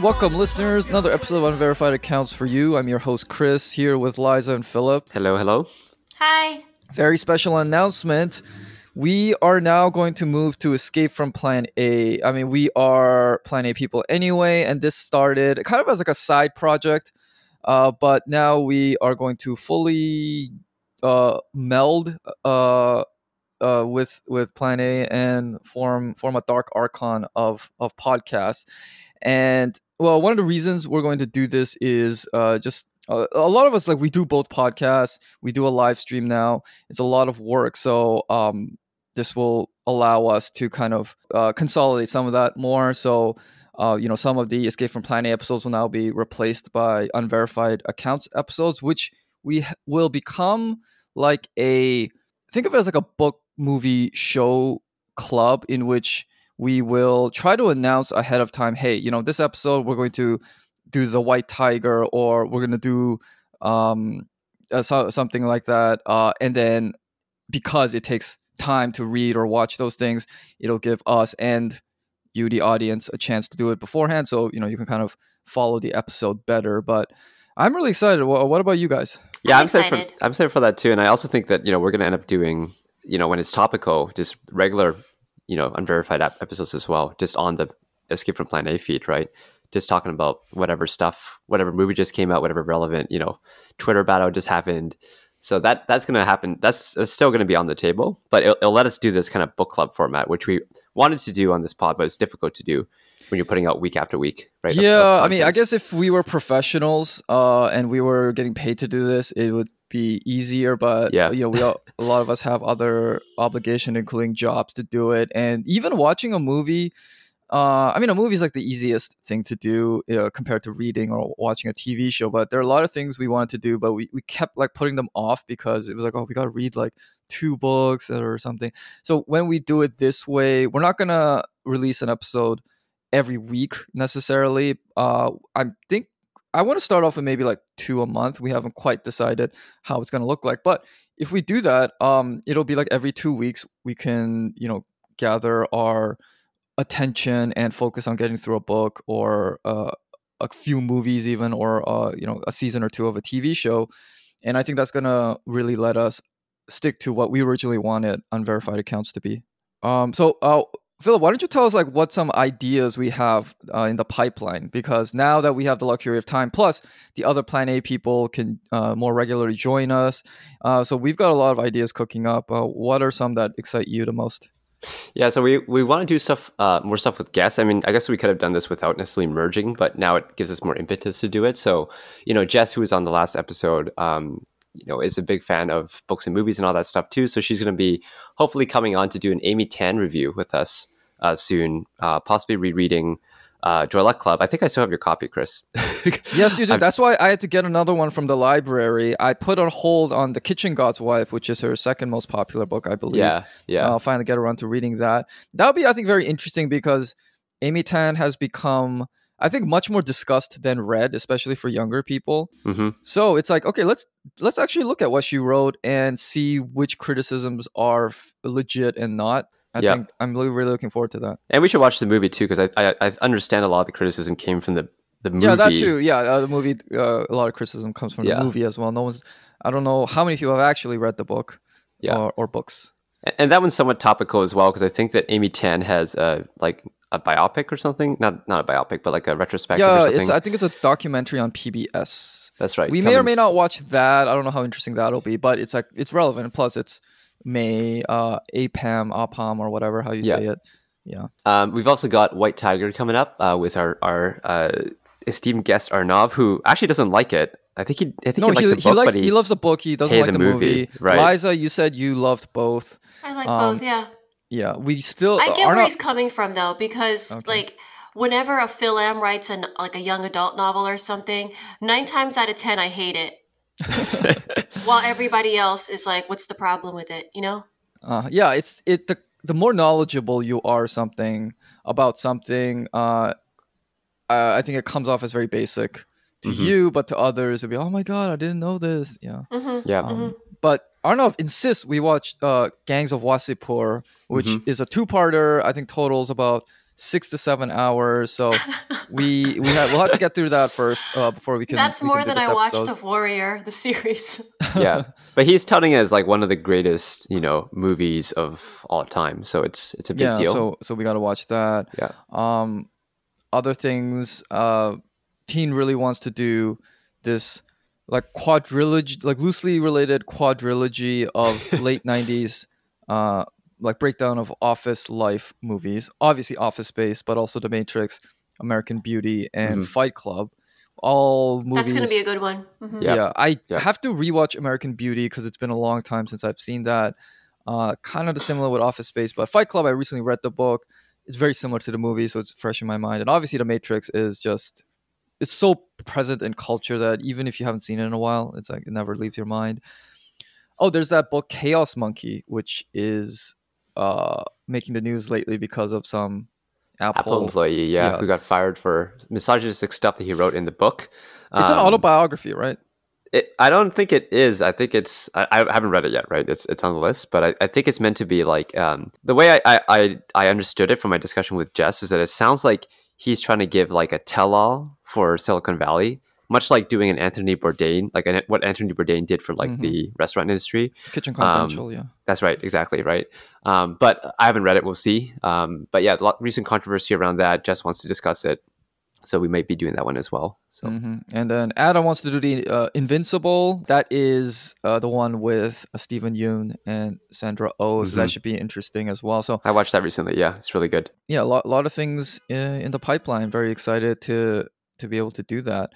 Hey, welcome, listeners. Another episode of Unverified Accounts for you. I'm your host, Chris, here with Liza and Philip. Hello, hello. Hi. Very special announcement. We are now going to move to Escape from Plan A. I mean, we are Plan A people anyway, and this started kind of as like a side project, uh, but now we are going to fully uh, meld uh, uh, with with Plan A and form form a dark archon of of podcasts. And well, one of the reasons we're going to do this is uh, just uh, a lot of us like we do both podcasts. We do a live stream now. It's a lot of work, so um, this will allow us to kind of uh, consolidate some of that more. So. Uh, you know, some of the Escape from Plan A episodes will now be replaced by unverified accounts episodes, which we will become like a think of it as like a book movie show club in which we will try to announce ahead of time hey you know this episode we're going to do the white tiger or we're going to do um uh, so, something like that uh and then because it takes time to read or watch those things it'll give us and you the audience a chance to do it beforehand so you know you can kind of follow the episode better but i'm really excited what, what about you guys Yeah, I'm I'm, excited. excited. For, I'm excited for that too, and I also think that you know we're going to end up doing you know when it's topical, just regular you know unverified ep- episodes as well, just on the Escape from Plan A feed, right? Just talking about whatever stuff, whatever movie just came out, whatever relevant, you know, Twitter battle just happened. So that that's going to happen. That's, that's still going to be on the table, but it'll, it'll let us do this kind of book club format, which we wanted to do on this pod, but it's difficult to do when you're putting out week after week, right? of- of Yeah, I mean, I guess if we were professionals uh, and we were getting paid to do this, it would be easier. But Yeah. you know, we all, a lot of us have other obligation, including jobs, to do it. And even watching a movie, uh, I mean, a movie is like the easiest thing to do you know, compared to reading or watching a TV show. But there are a lot of things we wanted to do, but we, we kept like putting them off because it was like, oh, we got to read like two books or something. So when we do it this way, we're not gonna release an episode every week necessarily. Uh, I think I want to start off with maybe like two a month. We haven't quite decided how it's going to look like, but if we do that, um, it'll be like every two weeks we can you know gather our attention and focus on getting through a book or uh, a few movies even or uh, you know a season or two of a TV show, and I think that's gonna really let us stick to what we originally wanted unverified accounts to be. Um, so, uh, Philip, why don't you tell us like what some ideas we have uh, in the pipeline? Because now that we have the luxury of time, plus the other Plan A people can uh, more regularly join us, uh, so we've got a lot of ideas cooking up. Uh, what are some that excite you the most? Yeah, so we, we want to do stuff uh, more stuff with guests. I mean, I guess we could have done this without necessarily merging, but now it gives us more impetus to do it. So, you know, Jess, who was on the last episode, um, you know, is a big fan of books and movies and all that stuff too. So she's going to be hopefully coming on to do an Amy Tan review with us uh, soon, uh, possibly rereading uh, Joy Luck Club. I think I still have your copy, Chris. Yes, you do. That's why I had to get another one from the library. I put on hold on The Kitchen God's Wife, which is her second most popular book, I believe. yeah, yeah. I'll finally get around to reading that. That would be, I think, very interesting because Amy Tan has become, I think, much more discussed than read, especially for younger people. hmm So it's like, okay, let's let's actually look at what she wrote and see which criticisms are f- legit and not. I Yeah. think I'm really, really looking forward to that. And we should watch the movie too, because I, I I understand a lot of the criticism came from the the movie. Yeah, that too. Yeah, uh, the movie. Uh, a lot of criticism comes from Yeah. the movie as well. No one's. I don't know how many people have actually read the book. Yeah. Or, or books. And- And that one's somewhat topical as well because I think that Amy Tan has a like a biopic or something. Not not a biopic, but like a retrospective or Yeah, something. it's. I think it's a documentary on PBS. That's right. we may or may not watch that. I don't know how interesting that'll be, but it's like it's relevant. Plus, it's May, uh, APAM, APAM, or whatever how you Yeah. say it. Yeah. Um, we've also got White Tiger coming up uh, with our our uh, esteemed guest Arnav, who actually doesn't like it. I think he I think No, he liked he, the he book, likes but he, loves the book. He doesn't like the, the movie. movie, right. Liza, you said you loved both. I like Um, both, yeah. Yeah, we still. I get Arnav- where he's coming from though, because Okay. like whenever a Fil-Am writes an like a young adult novel or something, nine times out of ten I hate it. While everybody else is like, "What's the problem with it?" You know? Uh, yeah, it's it. The, the more knowledgeable you are something about something, uh, uh, I think it comes off as very basic to Mhm. you, but to others, it'd be, "Oh my god, I didn't know this." Yeah. hmm yeah. Um, But Arnav insists we watch uh, Gangs of Wasseypur, which Mhm. is a two-parter. I think totals about six to seven hours. So we we have we'll have to get through that first uh, before we can. That's we more can do than I this watched episode. of Warrior, the series. yeah, but he's touting it as like one of the greatest, you know, movies of all time. So it's it's a big yeah, deal. so so we got to watch that. Yeah. Um, other things. Uh, Teen really wants to do this like quadrilogy, like loosely related quadrilogy of late '90s, uh, like breakdown of office life movies. Obviously, Office Space, but also The Matrix, American Beauty, and Mhm. Fight Club. All movies. That's going to be a good one. Mhm. Yeah. Yeah, I Yeah. have to rewatch American Beauty because it's been a long time since I've seen that. Uh, kind of similar with Office Space, but Fight Club. I recently read the book. It's very similar to the movie, so it's fresh in my mind. And obviously, The Matrix is just it's so present in culture that even if you haven't seen it in a while, it's like it never leaves your mind. Oh, there's that book Chaos Monkey, which is uh, making the news lately because of some Apple. Apple employee, yeah, yeah. who got fired for misogynistic stuff that he wrote in the book. It's an Um, autobiography, right? It, I don't think it is. I think it's. I, I haven't read it yet, right? It's it's on the list, but I, I think it's meant to be like um, the way I, I I understood it from my discussion with Jess is that it sounds like he's trying to give like a tell-all for Silicon Valley, much like doing an Anthony Bourdain, like an, what Anthony Bourdain did for like Mhm. the restaurant industry. Kitchen um, Confidential, yeah. That's right, exactly right. Um, but I haven't read it. We'll see. Um, but yeah, a lot, recent controversy around that. Jess wants to discuss it, so we might be doing that one as well. So hmm And then Adam wants to do the uh, Invincible. That is uh, the one with uh, Steven Yeun and Sandra Oh, so that Mhm. should be interesting as well. So I watched that recently. Yeah, it's really good. yeah, a lot, lot of things uh, in the pipeline. Very excited to to be able to do that.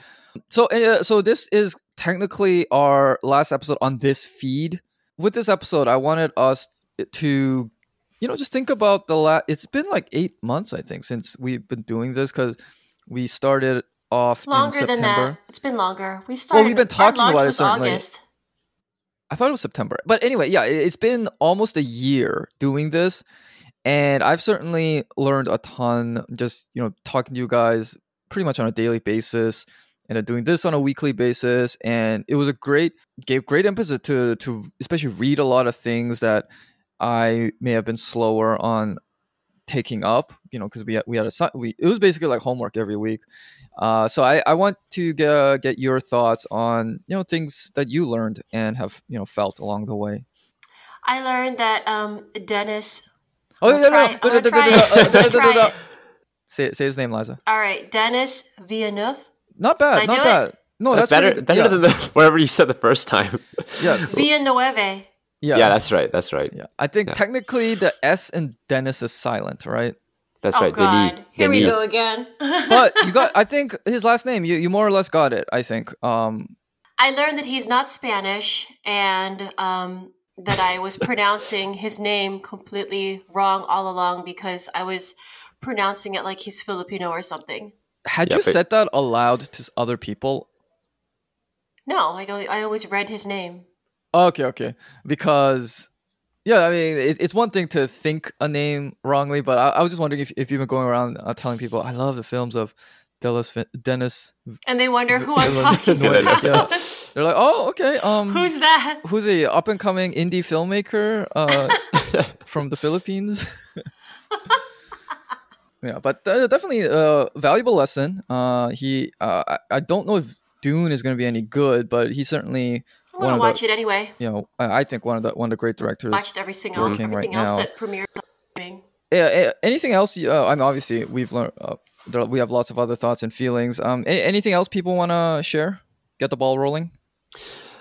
So uh, so this is technically our last episode on this feed. With this episode, I wanted us to you know just think about the last. It's been like eight months, I think, since we've been doing this because we started off in Longer than that. It's been longer. We started. Well, we've been talking about it certainly. August. I thought it was September. But anyway, yeah, it- it's been almost a year doing this. And I've certainly learned a ton just, you know, talking to you guys pretty much on a daily basis and doing this on a weekly basis. And it was a great, gave great emphasis to, to especially read a lot of things that I may have been slower on taking up, you know, because we had, we had a, we, it was basically like homework every week. Uh, so I, I want to get, get your thoughts on you know things that you learned and have you know felt along the way. I learned that um, Dennis. Oh yeah, no, try- no, no, no, no, no, no, no, no, no, try no. it. Say say his name, Liza. All right, Dennis Villeneuve. Not bad, not do it? bad. No, that's, that's, better pretty good. better yeah. than the, whatever you said the first time. yes. Villeneuve. Yeah, yeah, that's right. That's right. yeah. I think Yeah. technically the S in Dennis is silent, right? That's oh right. God! Denis. Here we Denis. go again. But you got, I think his last name, you, you more or less got it. I think. Um, I learned that he's not Spanish and um, that I was pronouncing his name completely wrong all along because I was pronouncing it like he's Filipino or something. had Yeah, you but- said that aloud to other people? No, I, don't- I always read his name. Okay, okay. Because, yeah, I mean, it, it's one thing to think a name wrongly, but I, I was just wondering if, if you've been going around uh, telling people, I love the films of Dennis, Dennis. And they wonder who I'm talking about. Yeah. They're like, oh, okay. Um, Who's that? who's a up and coming indie filmmaker uh, from the Philippines? yeah, but uh, definitely a valuable lesson. Uh, he, uh, I, I don't know if Dune is going to be any good, but he certainly, I want of to the- watch it anyway. you know, I, I think one of the one of the great directors. Watched every single working right everything else now. that premieres. Yeah, anything else? Uh, I mean, obviously we've learned. Uh, there, we have lots of other thoughts and feelings. Um, a- anything else people want to share? Get the ball rolling.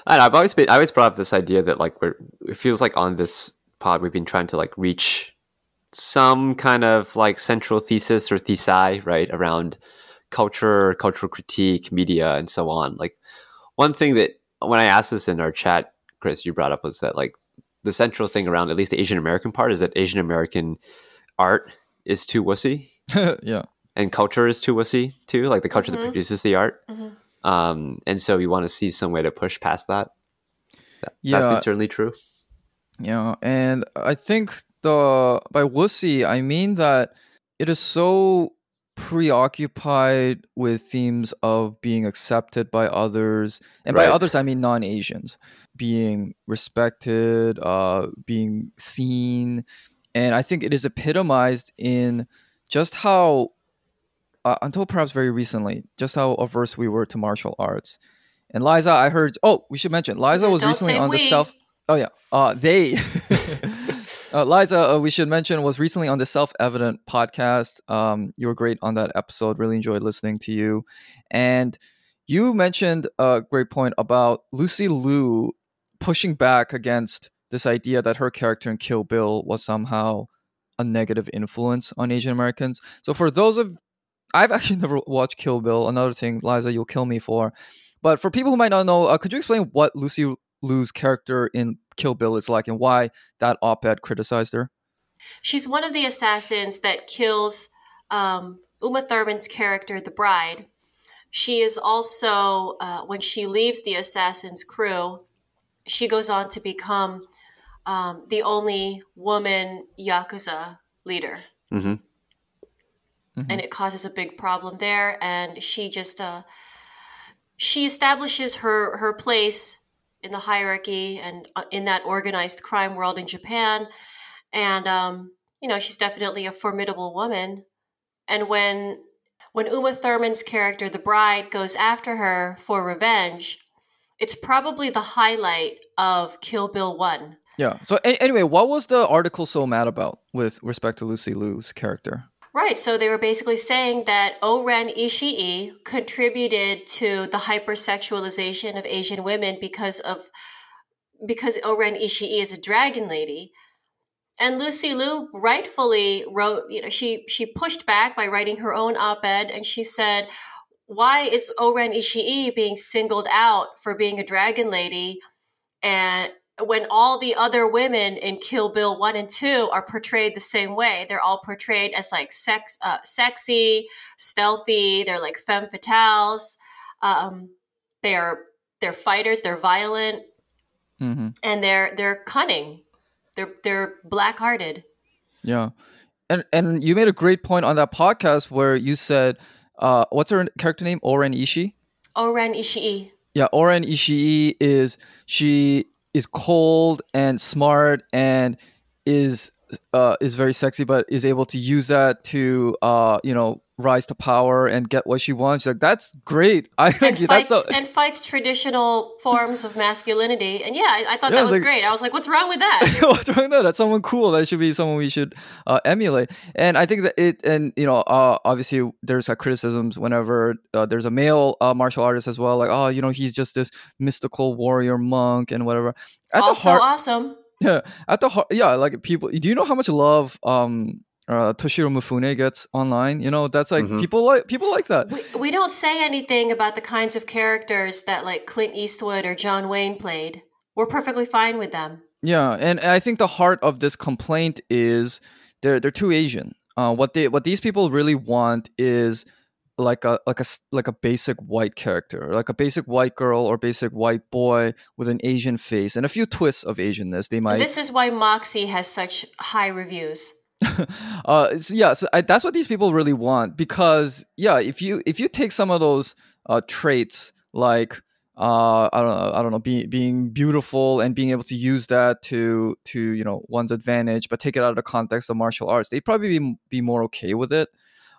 I know, I've always been I always brought up this idea that like we're it feels like on this pod we've been trying to like reach some kind of like central thesis or thesis right around culture, cultural critique, media, and so on. Like one thing that when I asked this in our chat, Chris, you brought up was that like the central thing around at least the Asian American part is that Asian American art is too wussy yeah. and culture is too wussy too, like the culture Mhm. that produces the art. Mhm. Um, and so we want to see some way to push past that. That- Yeah. That's been certainly true. Yeah, and I think the by wussy I mean that it is so preoccupied with themes of being accepted by others, and by others I mean non-Asians, being respected, uh, being seen, and I think it is epitomized in just how uh, until perhaps very recently, just how averse we were to martial arts. And Liza, I heard. Oh, we should mention Liza was recently say on the self. Oh yeah, uh, they. uh, Liza, uh, we should mention was recently on the Self Evident podcast. Um, you were great on that episode. Really enjoyed listening to you, and you mentioned a great point about Lucy Liu pushing back against this idea that her character in Kill Bill was somehow a negative influence on Asian Americans. So for those of I've actually never watched Kill Bill. Another thing, Liza, you'll kill me for. But for people who might not know, uh, could you explain what Lucy Liu's character in Kill Bill is like and why that op-ed criticized her? She's one of the assassins that kills um, Uma Thurman's character, the bride. She is also, uh, when she leaves the assassin's crew, she goes on to become um, the only woman Yakuza leader. mm-hmm and it causes a big problem there and she just uh she establishes her her place in the hierarchy and uh, in that organized crime world in Japan and um you know she's definitely a formidable woman and when when Uma Thurman's character the bride goes after her for revenge it's probably the highlight of Kill Bill 1 Yeah. So anyway, what was the article so mad about with respect to Lucy Liu's character? Right. So they were basically saying that O-Ren Ishii contributed to the hypersexualization of Asian women because of because O-Ren Ishii is a dragon lady. And Lucy Liu rightfully wrote, you know, she she pushed back by writing her own op-ed and she said, why is O-Ren Ishii being singled out for being a dragon lady and when all the other women in Kill Bill 1 and 2 are portrayed the same way. They're all portrayed as like sex uh, sexy, stealthy, they're like femme fatales. Um, they're they're fighters, they're violent, hmm and they're they're cunning. They're they're black-hearted. Yeah. And and you made a great point on that podcast where you said, uh, what's her character name? O-Ren Ishii. O-Ren Ishii. Yeah, O-Ren Ishii is she is cold and smart and is uh, is very sexy, but is able to use that to uh, you know rise to power and get what she wants. Like that's great. I And think that's fights, so, and fights traditional forms of masculinity. And yeah, I, I thought Yeah, that was like- great. I was like, what's wrong with that? What's wrong with that? That's someone cool. That should be someone we should uh, emulate. And I think that it, and you know, uh, obviously there's uh, criticisms whenever uh, there's a male uh, martial artist as well. Like, oh, you know, he's just this mystical warrior monk and whatever. At also the heart, awesome. yeah, at the heart, yeah, like people. Do you know how much love um uh, Toshiro Mifune gets online? You know, that's like Mhm. people like people like that. We, we don't say anything about the kinds of characters that like Clint Eastwood or John Wayne played. We're perfectly fine with them. Yeah, and I think the heart of this complaint is they're they're too Asian. Uh, what they what these people really want is like a like a s- like a basic white character, like a basic white girl or basic white boy with an Asian face and a few twists of Asianness. They might This is why Moxie has such high reviews. uh it's, yeah so I, that's what these people really want because yeah if you if you take some of those uh traits like uh i don't know i don't know being being beautiful and being able to use that to to you know one's advantage but take it out of the context of martial arts they'd probably be, be more okay with it.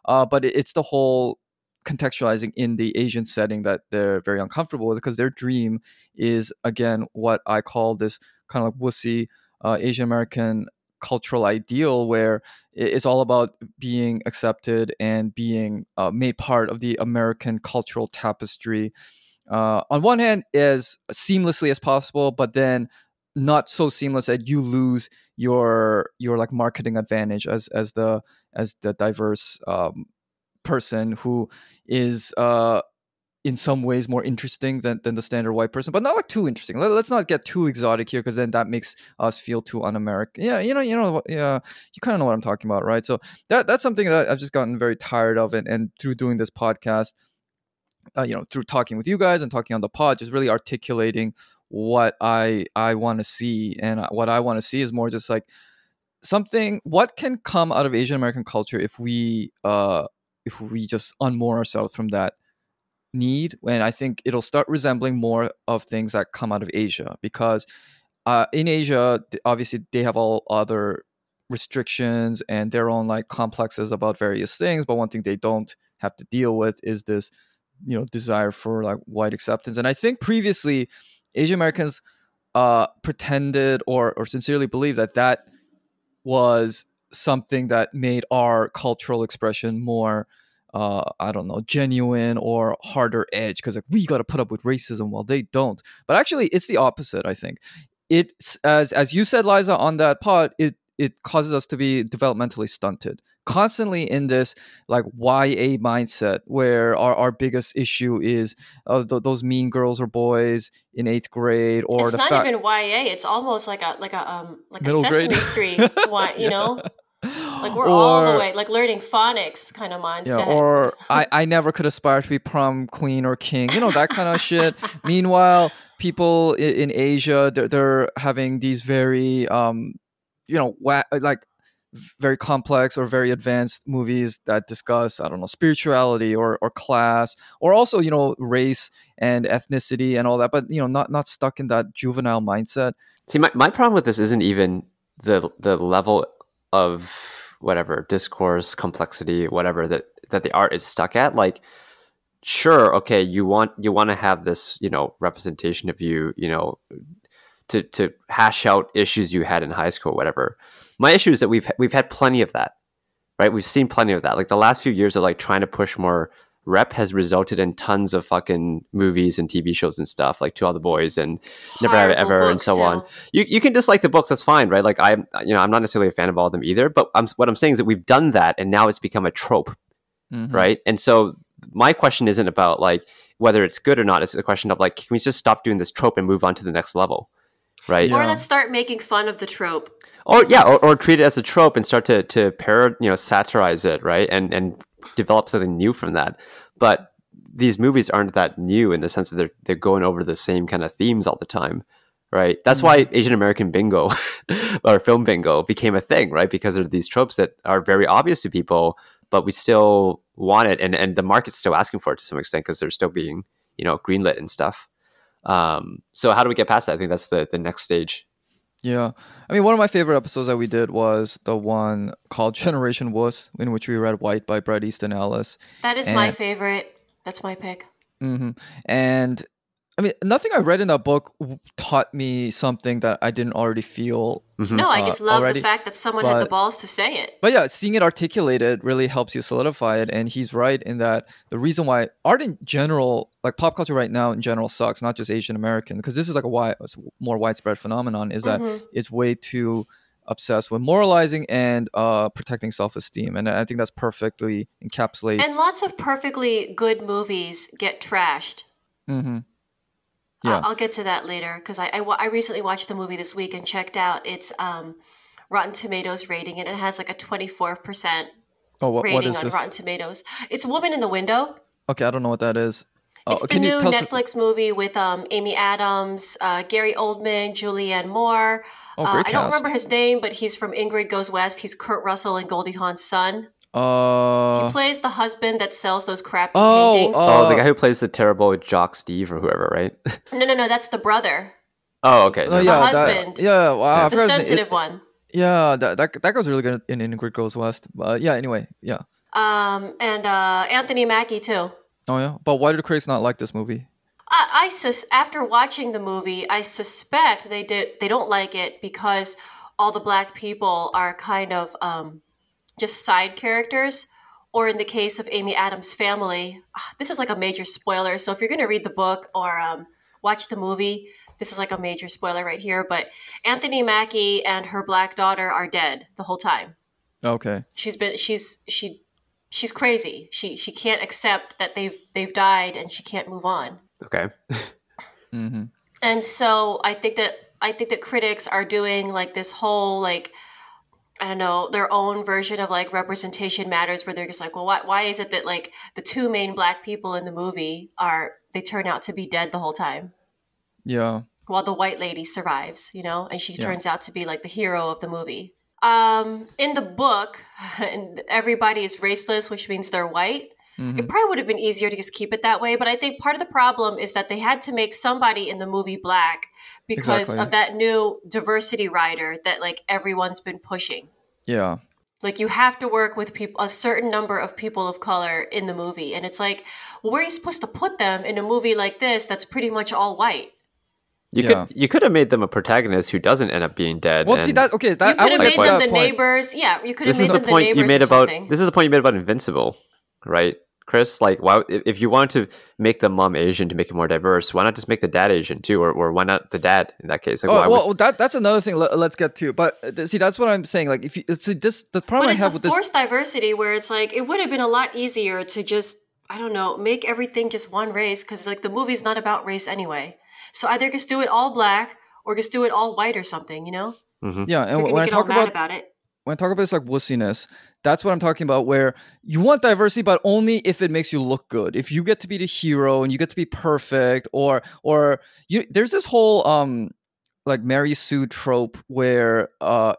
Uh but it, it's the whole contextualizing in the asian setting that they're very uncomfortable with because their dream is again what i call this kind of like wussy uh, asian american cultural ideal where it's all about being accepted and being uh, made part of the American cultural tapestry. Uh, on one hand, as seamlessly as possible, but then not so seamless that you lose your your like marketing advantage as as the as the diverse um, person who is uh, in some ways more interesting than, than the standard white person, but not like too interesting. Let, us not get too exotic here because then that makes us feel too un-American. Yeah, you know, you know, yeah, you kind of know what I'm talking about, right? So that that's something that I've just gotten very tired of, and, and through doing this podcast, uh, you know, through talking with you guys and talking on the pod, just really articulating what I I want to see, and uh, what I want to see is more just like something. What can come out of Asian American culture if we uh if we just unmoor ourselves from that need and i think it'll start resembling more of things that come out of asia because uh, in asia obviously they have all other restrictions and their own like complexes about various things but one thing they don't have to deal with is this you know desire for like white acceptance. And i think previously asian americans uh pretended or or sincerely believed that that was something that made our cultural expression more uh, I don't know, genuine or harder edge because like we got to put up with racism while they don't. But actually, it's the opposite. I think it's as as you said, Liza, on that pod, it it causes us to be developmentally stunted constantly in this like YA mindset where our, our biggest issue is uh, th- those mean girls or boys in eighth grade or it's not fact even YA. It's almost like a like a um like a Sesame grade. Street, one, you know. Like we're all the way like learning phonics kind of mindset. Yeah, or I, I never could aspire to be prom queen or king, you know, that kind of shit. Meanwhile, people in, in Asia, they're, they're having these very, um, you know, wa- like very complex or very advanced movies that discuss, I don't know, spirituality or, or class, or also, you know, race and ethnicity and all that, but, you know, not, not stuck in that juvenile mindset. See, my, my problem with this isn't even the the level of whatever discourse, complexity, whatever that that the art is stuck at. Like, sure, okay, you want you want to have this, you know, representation of you, you know, to to hash out issues you had in high school, whatever. My issue is that we've we've had plenty of that, right? We've seen plenty of that. Like the last few years of like trying to push more rep has resulted in tons of fucking movies and TV shows and stuff, like To All the Boys and Never Have Ever and books, so on you, you can dislike the books that's fine right like i'm you know i'm not necessarily a fan of all of them either but I'm, what i'm saying is that we've done that and now it's become a trope Mhm. right and so my question isn't about like whether it's good or not it's a question of like can we just stop doing this trope and move on to the next level right Yeah. Or let's start making fun of the trope. or yeah or, or treat it as a trope and start to to parrot you know satirize it right and and develop something new from that. But these movies aren't that new in the sense that they're they're going over the same kind of themes all the time right? That's why asian american bingo or film bingo became a thing right? Because there are these tropes that are very obvious to people but we still want it. And and the market's still asking for it to some extent because they're still being you know greenlit and stuff. Um so how do we get past that? I think that's the the next stage Yeah. I mean, one of my favorite episodes that we did was the one called Generation Wuss, in which we read White by Bret Easton Ellis. That is my favorite. That's my pick. hmm And I mean, nothing I read in that book taught me something that I didn't already feel. No, I uh, just love already, the fact that someone had the balls to say it. But yeah, seeing it articulated really helps you solidify it. And he's right in that the reason why art in general, like pop culture right now in general, sucks, not just Asian American, because this is like a wide, a more widespread phenomenon, is that Mhm. it's way too obsessed with moralizing and uh, protecting self esteem. And I think that's perfectly encapsulated. And lots of perfectly good movies get trashed. hmm I'll- Yeah. I'll, get to that later because I, I I recently watched the movie this week and checked out its um, Rotten Tomatoes rating, and it has like a 24% Oh, what, rating what is on this? Rotten Tomatoes. It's Woman in the Window. Okay, I don't know what that is. Oh, It's the new tell us- Netflix movie with um, Amy Adams, uh, Gary Oldman, Julianne Moore. Oh, Uh, I don't remember his name, but he's from Ingrid Goes West. He's Kurt Russell and Goldie Hawn's son. Uh, He plays the husband that sells those crappy Oh, paintings. Oh, the Uh, guy who plays the terrible Jock Steve or whoever, right? no, no, no, that's the brother, oh, okay. oh, yeah, husband. That, yeah, wow, I the forgot his name. sensitive It- one. Yeah, that, that that goes really good in Ingrid Goes West. But yeah, anyway, yeah. Um, and uh, Anthony Mackie too. Oh yeah, but why did critics not like this movie? I, I sus- after watching the movie, I suspect they did they don't like it because all the black people are kind of um, just side characters. Or in the case of Amy Adams' family, ah, this is like a major spoiler. So if you're going to read the book or um, watch the movie, this is like a major spoiler right here. But Anthony Mackie and her black daughter are dead the whole time. Okay. She's been she's she she's crazy. She she can't accept that they've they've died and she can't move on. Okay. Mm-hmm. And so I think that I think that critics are doing like this whole like I don't know their own version of like representation matters, where they're just like, well, why why is it that like the two main black people in the movie are they turn out to be dead the whole time Yeah. while the white lady survives, you know, and she Yeah. turns out to be like the hero of the movie. Um, in the book, and everybody is raceless, which means they're white. Mhm. It probably would have been easier to just keep it that way, but I think part of the problem is that they had to make somebody in the movie black because Exactly. of that new diversity rider that like everyone's been pushing. Yeah. Like you have to work with people a certain number of people of color in the movie, and it's like, well, where are you supposed to put them in a movie like this that's pretty much all white? You Yeah. could you could have made them a protagonist who doesn't end up being dead. Well, see and that okay. You That I could have made them the point. neighbors. Yeah, you could have this made is the them the point neighbors you made or about something. this is the point you made about Invincible, right, Chris? Like, why if if you wanted to make the mom Asian to make it more diverse, why not just make the dad Asian too, or, or why not the dad in that case? Like, Oh, why well, was that that's another thing. Let, us get to. But uh, see, that's what I'm saying. Like, if you see this, the problem but I have with this. forced diversity where it's like it would have been a lot easier to just I don't know make everything just one race because like the movie's not about race anyway. So either just do it all black or just do it all white or something. You know, Mhm. Yeah, If and you're when I gonna get all talk mad about about it. When I talk about this like wussiness, that's what I'm talking about. Where you want diversity, but only if it makes you look good. If you get to be the hero and you get to be perfect, or or you, there's this whole um like Mary Sue trope where uh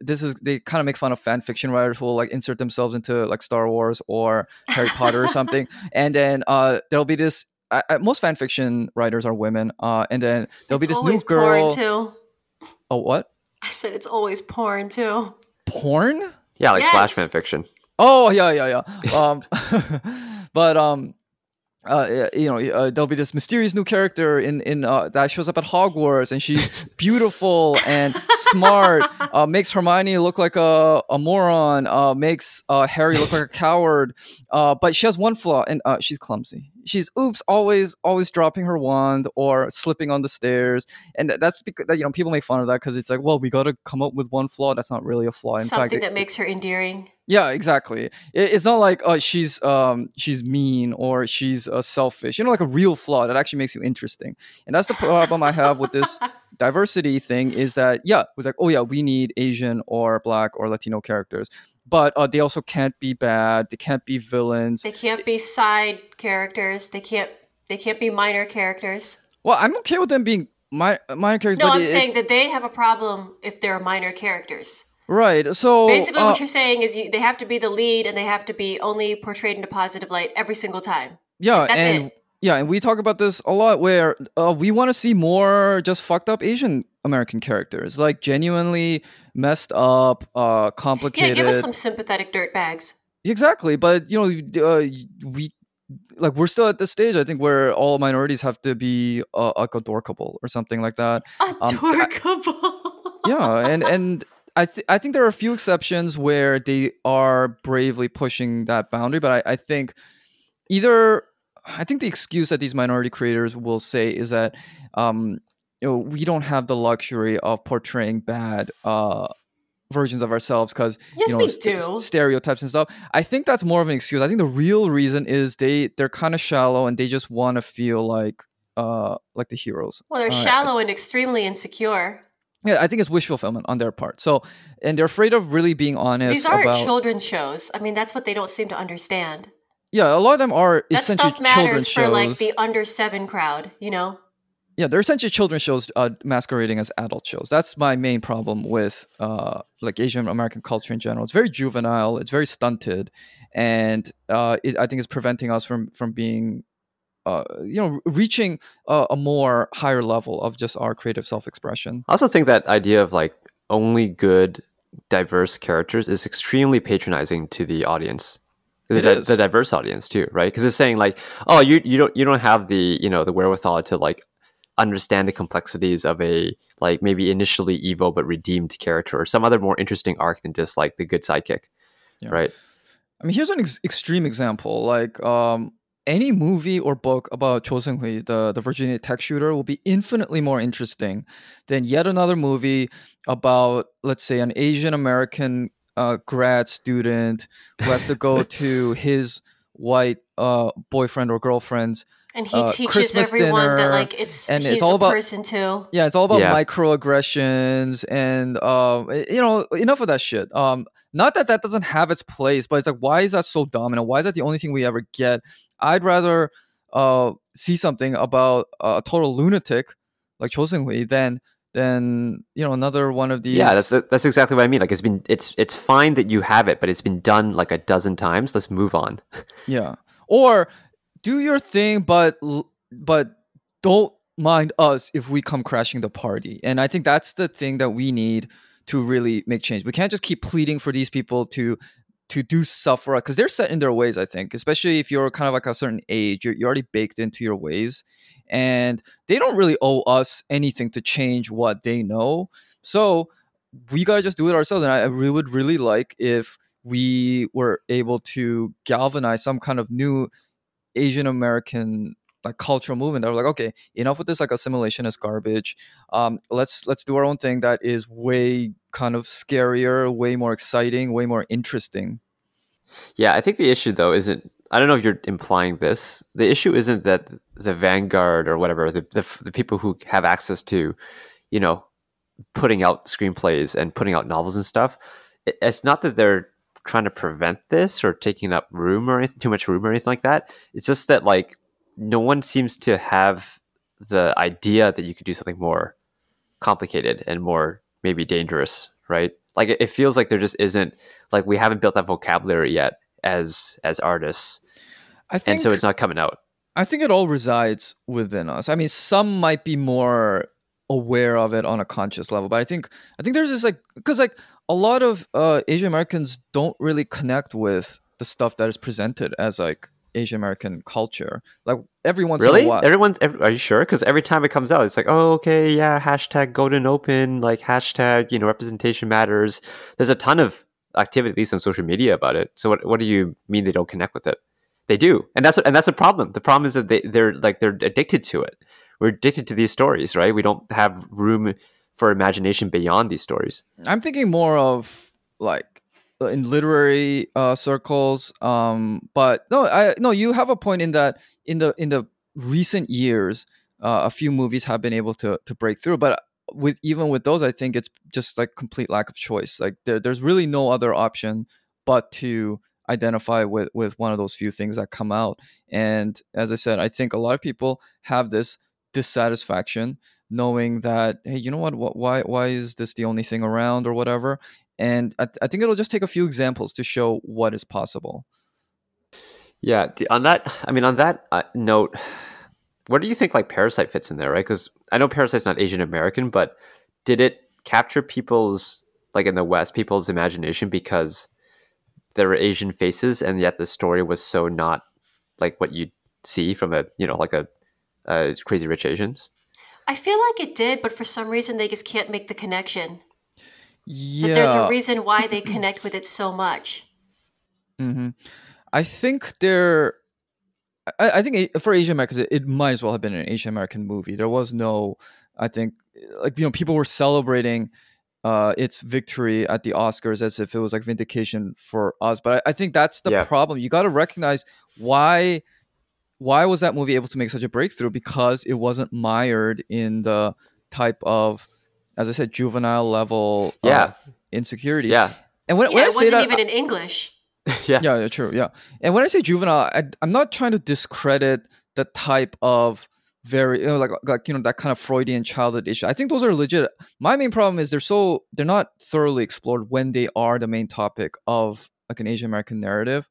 this is they kind of make fun of fan fiction writers who will like insert themselves into like Star Wars or Harry Potter or something, and then uh there'll be this. I, I, most fan fiction writers are women, uh, and then there'll it's be this new girl. porn too. Oh, what I said it's always porn too. Porn? yeah, like slash fan fiction. Oh yeah, yeah, yeah. Um, but um, uh, you know, uh, there'll be this mysterious new character in in uh, that shows up at Hogwarts, and she's beautiful and smart. Uh, makes Hermione look like a, a moron. Uh, makes uh, Harry look like a coward. Uh, but she has one flaw, and uh, she's clumsy. She's oops, always always dropping her wand or slipping on the stairs, and that's because you know people make fun of that because it's like, well, we got to come up with one flaw. That's not really a flaw. In Something fact, it- that makes her endearing. yeah, exactly. It, it's not like uh, she's um, she's mean or she's uh, selfish. You know, like a real flaw that actually makes you interesting. And that's the problem I have with this diversity thing is that yeah, it's like oh yeah, we need Asian or Black or Latino characters, but uh, they also can't be bad. They can't be villains. They can't be side characters. They can't. They can't be minor characters. Well, I'm okay with them being mi- minor characters. No, but I'm it- saying that they have a problem if they're minor characters. right. So Basically, uh, what you're saying is you, they have to be the lead and they have to be only portrayed in a positive light every single time. yeah, That's and it. Yeah, and we talk about this a lot where uh, we want to see more just fucked up Asian American characters, like genuinely messed up, uh, complicated. Yeah, give us some sympathetic dirtbags. Exactly, but you know, uh, we like we're still at the stage I think where all minorities have to be uh, like adorkable or something like that. Adorkable. yeah, and and I th- I think there are a few exceptions where they are bravely pushing that boundary, but I, I think either I think the excuse that these minority creators will say is that um, you know we don't have the luxury of portraying bad uh, versions of ourselves because Yes, you know we st- do. stereotypes and stuff. I think that's more of an excuse. I think the real reason is they they're kind of shallow and they just want to feel like uh like the heroes. well, they're Uh, shallow and extremely insecure. Yeah, I think it's wish fulfillment on their part. So, and they're afraid of really being honest These aren't about. children's shows. I mean, that's what they don't seem to understand. Yeah, a lot of them are That essentially stuff children's matters for shows. like the under seven crowd, you know? yeah, they're essentially children's shows uh, masquerading as adult shows. That's my main problem with uh, like Asian American culture in general. It's very juvenile. It's very stunted, and uh, it, I think it's preventing us from from being. Uh, you know, reaching a, a more higher level of just our creative self-expression. I also think that idea of like only good, diverse characters is extremely patronizing to the audience, the, di- the diverse audience too, right? Because it's saying like, oh, you you don't you don't have the you know the wherewithal to like understand the complexities of a like maybe initially evil but redeemed character or some other more interesting arc than just like the good sidekick, Yeah. right? I mean, here's an ex- extreme example. Like, um, any movie or book about Cho Seung Hui, the, the Virginia Tech shooter, will be infinitely more interesting than yet another movie about, let's say, an Asian American uh, grad student who has to go to his white uh, boyfriend or girlfriend's. And he Uh, teaches Christmas everyone dinner, that like it's and he's it's all a about- person too. Yeah, it's all about Yeah. microaggressions and um, you know, enough of that shit. Um, not that that doesn't have its place, but it's like, why is that so dominant? Why is that the only thing we ever get? I'd rather uh see something about a total lunatic like Cho Seung Hui than than you know another one of these. Yeah, that's that's exactly what I mean. Like it's been it's it's fine that you have it, but it's been done like a dozen times. Let's move on. Yeah. Or do your thing, but but don't mind us if we come crashing the party. And I think that's the thing that we need to really make change. We can't just keep pleading for these people to to do stuff for us because they're set in their ways. I think, especially if you're kind of like a certain age, you're, you're already baked into your ways, and they don't really owe us anything to change what they know. So we gotta just do it ourselves. And I really would really like if we were able to galvanize some kind of new Asian American like cultural movement that was like, okay, enough with this like assimilation assimilationist garbage. Um, let's let's do our own thing that is way kind of scarier, way more exciting, way more interesting. Yeah, I think the issue though isn't. I don't know if you're implying this. The issue isn't that the vanguard or whatever the the, the people who have access to, you know, putting out screenplays and putting out novels and stuff. It, it's not that they're trying to prevent this or taking up room or anything, too much room or anything like that. It's just that like no one seems to have the idea that you could do something more complicated and more maybe dangerous, right? Like it, feels like there just isn't like we haven't built that vocabulary yet as as artists. I think, and so it's not coming out. I think it all resides within us. I mean, some might be more aware of it on a conscious level, but I think I think there's this like because like a lot of uh, Asian Americans don't really connect with the stuff that is presented as like Asian American culture. Like every once really? in a while. Everyone, every, are you sure? Because every time it comes out, it's like, oh, okay, yeah, hashtag golden open, like hashtag, you know, representation matters. There's a ton of activity, at least on social media, about it. So what, what do you mean they don't connect with it? They do, and that's and that's a problem. The problem is that they they're like they're addicted to it. We're addicted to these stories, right? We don't have room for imagination beyond these stories. I'm thinking more of like in literary uh, circles. Um, but no, I no, you have a point in that in the in the recent years, uh, a few movies have been able to to break through. But with even with those, I think it's just like complete lack of choice. Like there, there's really no other option but to identify with with one of those few things that come out. And as I said, I think a lot of people have this dissatisfaction knowing that hey you know what why why is this the only thing around or whatever and I, I think it'll just take a few examples to show what is possible yeah on that i mean on that uh, note what do you think like parasite fits in there right because i know parasite's not asian american but did it capture people's like in the west people's imagination because there were asian faces and yet the story was so not like what you see from a you know like a, a crazy rich asians i feel like it did but for some reason they just can't make the connection yeah. But there's a reason why they connect with it so much. Mm-hmm. I think they're. I, I think for Asian Americans, it, it might as well have been an Asian American movie. There was no, I think, like you know, people were celebrating uh, its victory at the Oscars as if it was like vindication for us. But I, I think that's the yeah. problem. You got to recognize why why was that movie able to make such a breakthrough? Because it wasn't mired in the type of as I said, juvenile level uh, yeah. Uh, insecurity. Yeah. And when, yeah, when I it wasn't that, even in English. yeah. Yeah, true. Yeah. And when I say juvenile, I, am not trying to discredit the type of very you know, like like you know that kind of Freudian childhood issue. I think those are legit. My main problem is they're so they're not thoroughly explored when they are the main topic of like an Asian American narrative.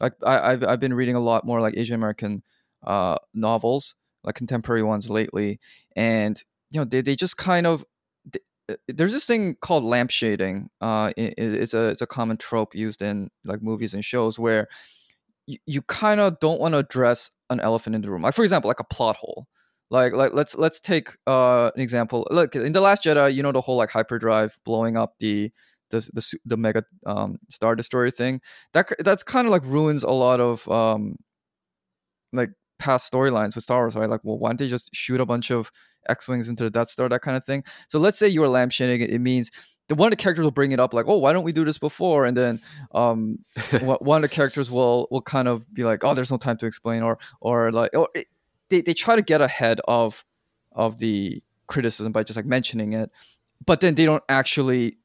Like I, have I've been reading a lot more like Asian American uh, novels, like contemporary ones lately, and you know they, they just kind of there's this thing called lamp shading. Uh, it, it's a it's a common trope used in like movies and shows where you, you kind of don't want to address an elephant in the room. Like for example, like a plot hole. Like like let's let's take uh, an example. Look in the Last Jedi, you know the whole like hyperdrive blowing up the the the, the mega um, star destroyer thing. That that's kind of like ruins a lot of um, like past storylines with Star Wars. Right? Like, well, why don't they just shoot a bunch of X wings into the Death Star, that kind of thing. So let's say you're lampshading it, it means the one of the characters will bring it up like, oh, why don't we do this before? And then um, one of the characters will will kind of be like, oh, there's no time to explain, or or like, or it, they they try to get ahead of of the criticism by just like mentioning it, but then they don't actually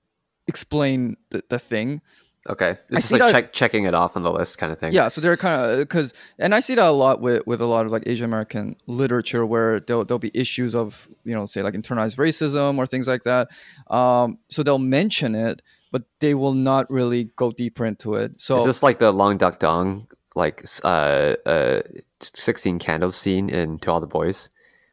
explain the, the thing. Okay, this is like check, checking it off on the list kind of thing. Yeah, so they're kind of because, and I see that a lot with with a lot of like Asian American literature where there'll there'll be issues of you know say like internalized racism or things like that. Um, so they'll mention it, but they will not really go deeper into it. So is this like the Long Duck Dong like uh uh sixteen candles scene in To All the Boys,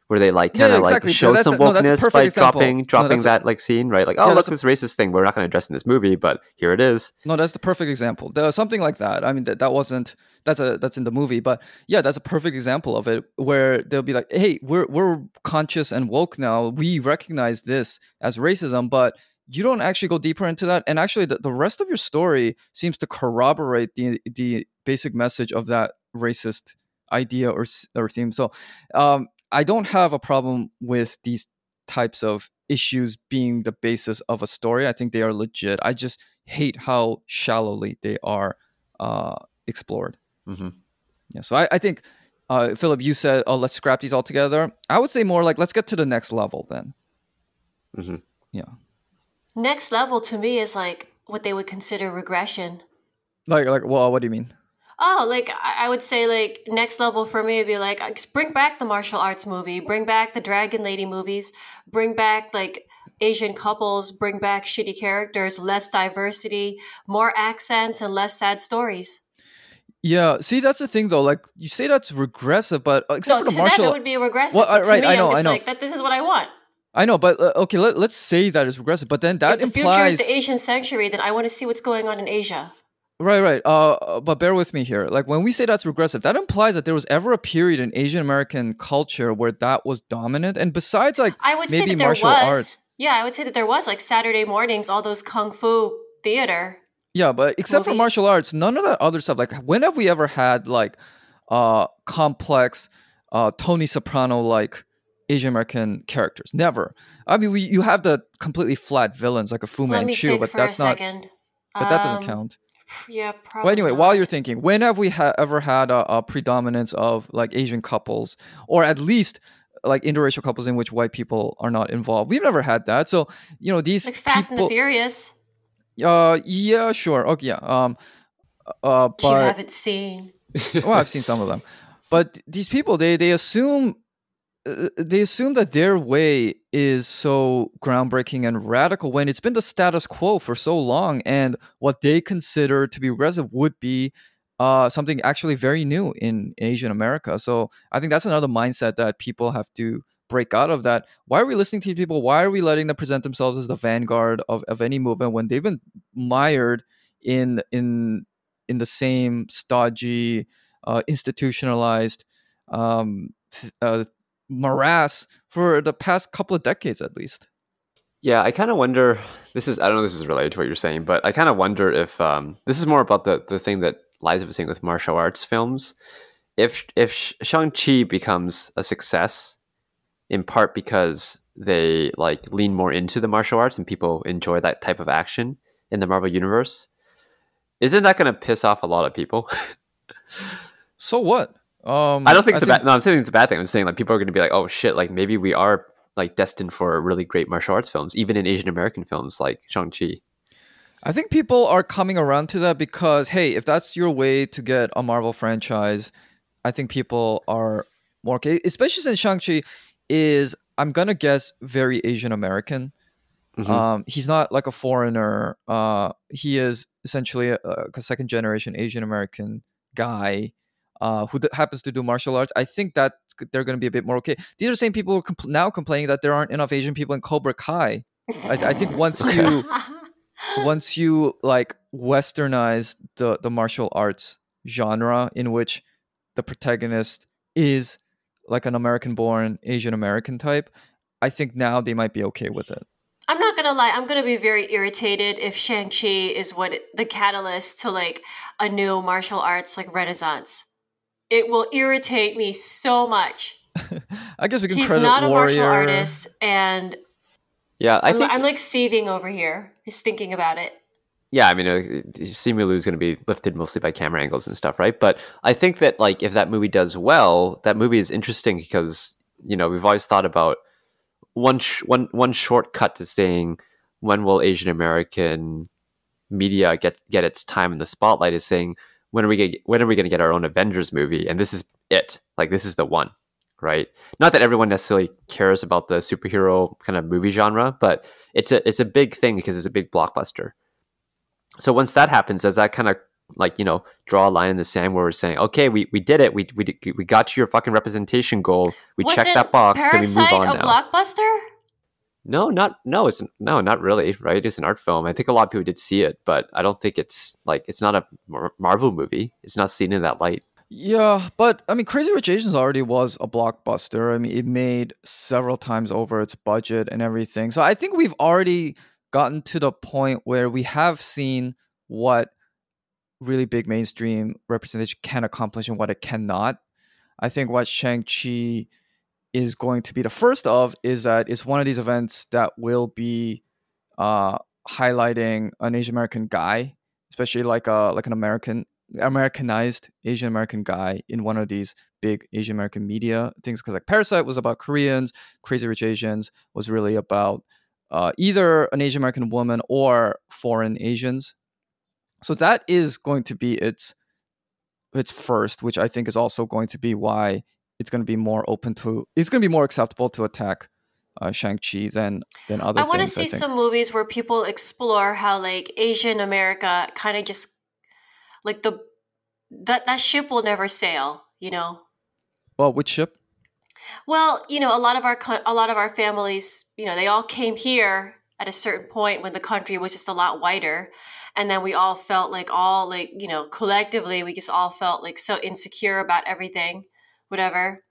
where they like kind of yeah, exactly. like show some a- no, wokeness by example. dropping No, dropping a- that like scene, right? Like, oh, Yeah, look that's this racist thing. We're not going to address in this movie, but here it is. No, that's the perfect example. There something like that. I mean, that, that wasn't that's a that's in the movie, but yeah, that's a perfect example of it where they'll be like, "Hey, we're we're conscious and woke now. We recognize this as racism, but you don't actually go deeper into that. And actually, the, the rest of your story seems to corroborate the the basic message of that racist idea or or theme. So, um, I don't have a problem with these types of issues being the basis of a story. I think they are legit. I just hate how shallowly they are uh, explored. hmm Yeah, so I, I think, uh, Philip, you said, "Oh, let's scrap these all together." I would say more like, "Let's get to the next level." Then, Mm-hmm. yeah, Next level to me is like what they would consider regression. like, like, well, what do you mean? Oh, like I would say, like next level for me would be like bring back the martial arts movie, bring back the Dragon Lady movies, bring back like Asian couples, bring back shitty characters, less diversity, more accents, and less sad stories. Yeah, see, that's the thing, though. Like, you say that's regressive, but uh, except So for to the martial, them, it would be regressive. Well, uh, right, me, I know, I know. like that. This is what I want. I know, but uh, okay, let, let's say that is regressive, but then that if the future is implies the Asian sanctuary, then I want to see what's going on in Asia. Right, right. Uh, uh, but bear with me here. Like when we say that's regressive, that implies that there was ever a period in Asian American culture where that was dominant. And besides, like I would say that there martial was. arts. Yeah, I would say that there was like Saturday mornings, all those kung fu theater. Yeah, but except for martial arts, none of that other stuff. Like when have we ever had like uh complex uh Tony Soprano like Asian American characters? Never. I mean, we you have the completely flat villains like a Fu Manchu, but that's a not. second. But that doesn't Um, count. Yeah, probably. Well, anyway, not. while you're thinking, when have we ha- ever had a, a predominance of like Asian couples, or at least like interracial couples in which white people are not involved? We've never had that. So you know these like Fast and the. Furious, uh, yeah, sure. Okay, yeah. Um, uh, but you haven't seen. well, I've seen some of them, but these people they they assume they assume that their way is so groundbreaking and radical when it's been the status quo for so long, and what they consider to be regressive would be uh, something actually very new in Asian America. So I think that's another mindset that people have to break out of. That why are we listening to people? Why are we letting them present themselves as the vanguard of, of any movement when they've been mired in in in the same stodgy, uh, institutionalized um, th- uh, morass for the past couple of decades at least. Yeah, I kind of wonder. This is I don't know. if This is related to what you're saying, but I kind of wonder if um, this is more about the the thing that Liza was saying with martial arts films. If if Shang Chi becomes a success, in part because they like lean more into the martial arts and people enjoy that type of action in the Marvel universe, isn't that going to piss off a lot of people? So what? Um, I don't think it's a think- bad. No, I'm saying it's a bad thing. I'm saying like people are going to be like, oh shit, like maybe we are like destined for really great martial arts films, even in Asian American films like Shang Chi. I think people are coming around to that because hey, if that's your way to get a Marvel franchise, I think people are more okay. Especially since Shang Chi is, I'm gonna guess, very Asian American. Mhm. Um, he's not like a foreigner. Uh, he is essentially a, a second generation Asian American guy uh, who d- happens to do martial arts. I think that they're going to be a bit more okay. These are the same people who are compl- now complaining that there aren't enough Asian people in Cobra Kai. I, I think once you once you like westernize the the martial arts genre in which the protagonist is like an American born Asian American type, I think now they might be okay with it. I'm not gonna lie. I'm gonna be very irritated if Shang Chi is what it- the catalyst to like a new martial arts like renaissance. It will irritate me so much. I guess we can He's not a Warrior. martial artist, and Yeah, I I'm, think. I'm like seething over here just thinking about it. yeah, I mean, uh, Simu is going to be lifted mostly by camera angles and stuff, right? But I think that like if that movie does well, that movie is interesting because you know we've always thought about one sh- one one shortcut to saying when will Asian American media get get its time in the spotlight is saying when are we get, when are we going to get our own Avengers movie? And this is it. Like this is the one, right? Not that everyone necessarily cares about the superhero kind of movie genre, but it's a it's a big thing because it's a big blockbuster. So once that happens, does that kind of like you know draw a line in the sand where we're saying, okay, we, we did it, we we we got you your fucking representation goal, we Wasn't checked that box, Parasite can we move on a now? blockbuster? No, not no. It's no, not really. Right? It's an art film. I think a lot of people did see it, but I don't think it's like it's not a Marvel movie. It's not seen in that light. Yeah, but I mean, Crazy Rich Asians already was a blockbuster. I mean, it made several times over its budget and everything. So I think we've already gotten to the point where we have seen what really big mainstream representation can accomplish and what it cannot. I think what Shang-Chi is going to be the first of is that it's one of these events that will be uh, highlighting an Asian American guy, especially like a like an American Americanized Asian American guy in one of these big Asian American media things. Because like Parasite was about Koreans, Crazy Rich Asians was really about uh, either an Asian American woman or foreign Asians. So that is going to be its its first, which I think is also going to be why it's going to be more open to it's going to be more acceptable to attack uh, Shang-Chi than than other I want to see some movies where people explore how like Asian America kind of just like the that that ship will never sail, you know. Well, which ship? Well, you know, a lot of our a lot of our families, you know, they all came here at a certain point when the country was just a lot wider, and then we all felt like all like you know collectively we just all felt like so insecure about everything, whatever.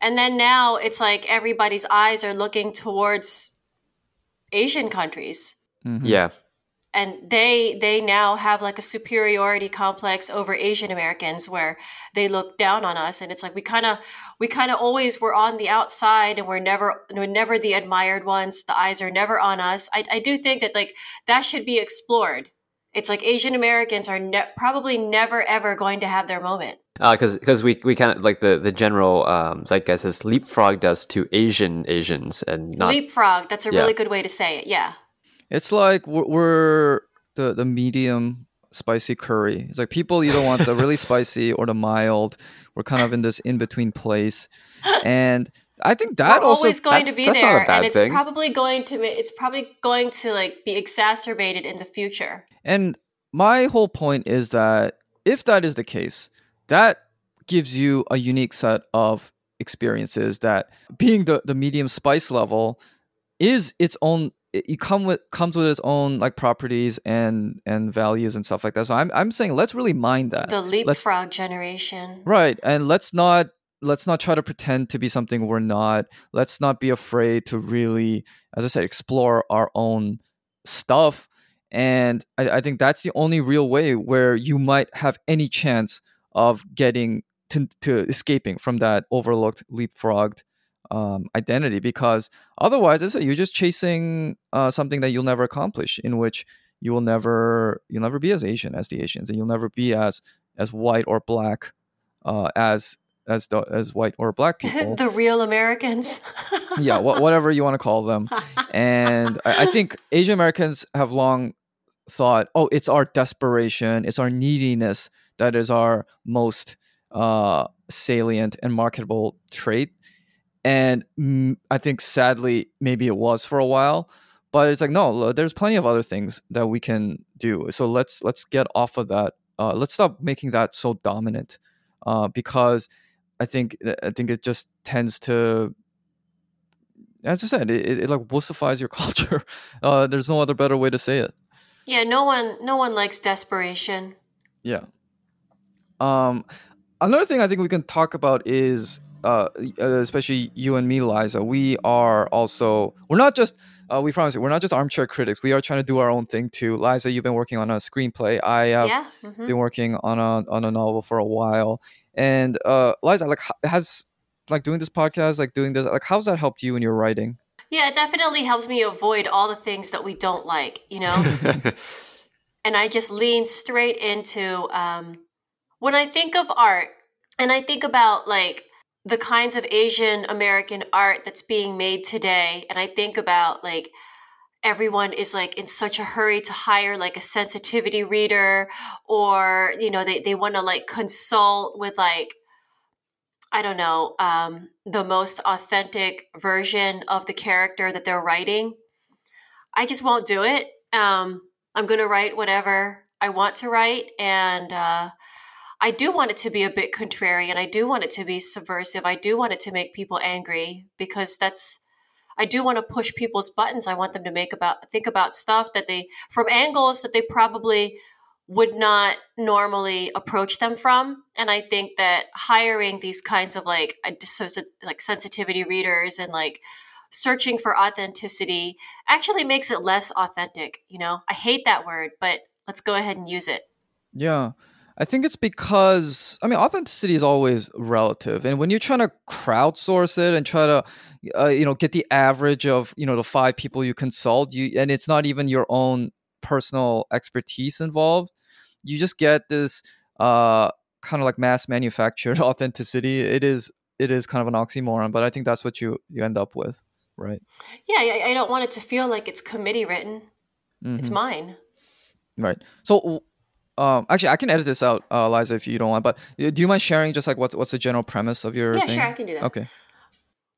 And then now it's like everybody's eyes are looking towards Asian countries. Mhm. Yeah, and they they now have like a superiority complex over Asian Americans where they look down on us. And it's like we kind of we kind of always were on the outside and we're never we're never the admired ones. The eyes are never on us. I, I do think that like that should be explored. It's like Asian Americans are ne- probably never ever going to have their moment because because we we kind of like the the general um, zeitgeist has leapfrogged us to Asian Asians and not leapfrog that's a Yeah. really good way to say it yeah It's like we're, we're the the medium spicy curry. It's like people either want the really spicy or the mild. We're kind of in this in between place, and I think that we're also always going to be that's not a there bad and it's thing. probably going to ma- it's probably going to like be exacerbated in the future And my whole point is that if that is the case, that gives you a unique set of experiences that being the, the medium spice level is its own it, come with comes with its own like properties and and values and stuff like that. So I'm I'm saying let's really mind that. the let's leapfrog generation Right. And let's not let's not try to pretend to be something we're not. Let's not be afraid to really, as I said, explore our own stuff. And I, I think that's the only real way where you might have any chance of getting to, to escaping from that overlooked, leapfrogged um, identity. Because otherwise, as I say, you're just chasing uh, something that you'll never accomplish, in which you will never you'll never be as Asian as the Asians, and you'll never be as as white or black uh, as as the as white or black people. the real Americans. yeah, wha- whatever you want to call them. And I, I think Asian Americans have long thought, oh, it's our desperation, it's our neediness that is our most uh, salient and marketable trait. And mm, I think sadly, maybe it was for a while, but it's like no, there's plenty of other things that we can do. So let's let's get off of that. Uh, let's stop making that so dominant, uh, because I think I think it just tends to as I said, it, it, it like wussifies your culture. Uh, there's no other better way to say it. yeah, no one no one likes desperation. Yeah. Um, another thing I think we can talk about is, uh, uh, especially you and me, Liza. We are also we're not just uh, we promise you we're not just armchair critics. We are trying to do our own thing too. Liza, you've been working on a screenplay. I have yeah. mhm. been working on a on a novel for a while. And uh, Liza, like, has like doing this podcast, like doing this, like, how's that helped you in your writing? Yeah, it definitely helps me avoid all the things that we don't like, you know? and I just lean straight into um, when I think of art and I think about like the kinds of Asian American art that's being made today, and I think about like everyone is like in such a hurry to hire like a sensitivity reader or you know they, they want to like consult with like I don't know, um, the most authentic version of the character that they're writing. I just won't do it. Um, I'm going to write whatever I want to write, and uh, I do want it to be a bit contrarian. I do want it to be subversive. I do want it to make people angry because that's. I do want to push people's buttons. I want them to make about think about stuff that they from angles that they probably would not normally approach them from. And I think that hiring these kinds of like like sensitivity readers and like searching for authenticity actually makes it less authentic. You know, I hate that word, but let's go ahead and use it. Yeah. I think it's because I mean authenticity is always relative, and when you're trying to crowdsource it and try to, uh, you know, get the average of you know the five people you consult, you and it's not even your own personal expertise involved, you just get this uh, kind of like mass manufactured authenticity. It is it is kind of an oxymoron, but I think that's what you you end up with right? Yeah, I don't want it to feel like it's committee written. Mm-hmm. It's mine. Right. So, um, actually, I can edit this out, uh, Liza, if you don't want. But uh, do you mind sharing just like what's what's the general premise of your? Yeah, thing? sure, I can do that. Okay.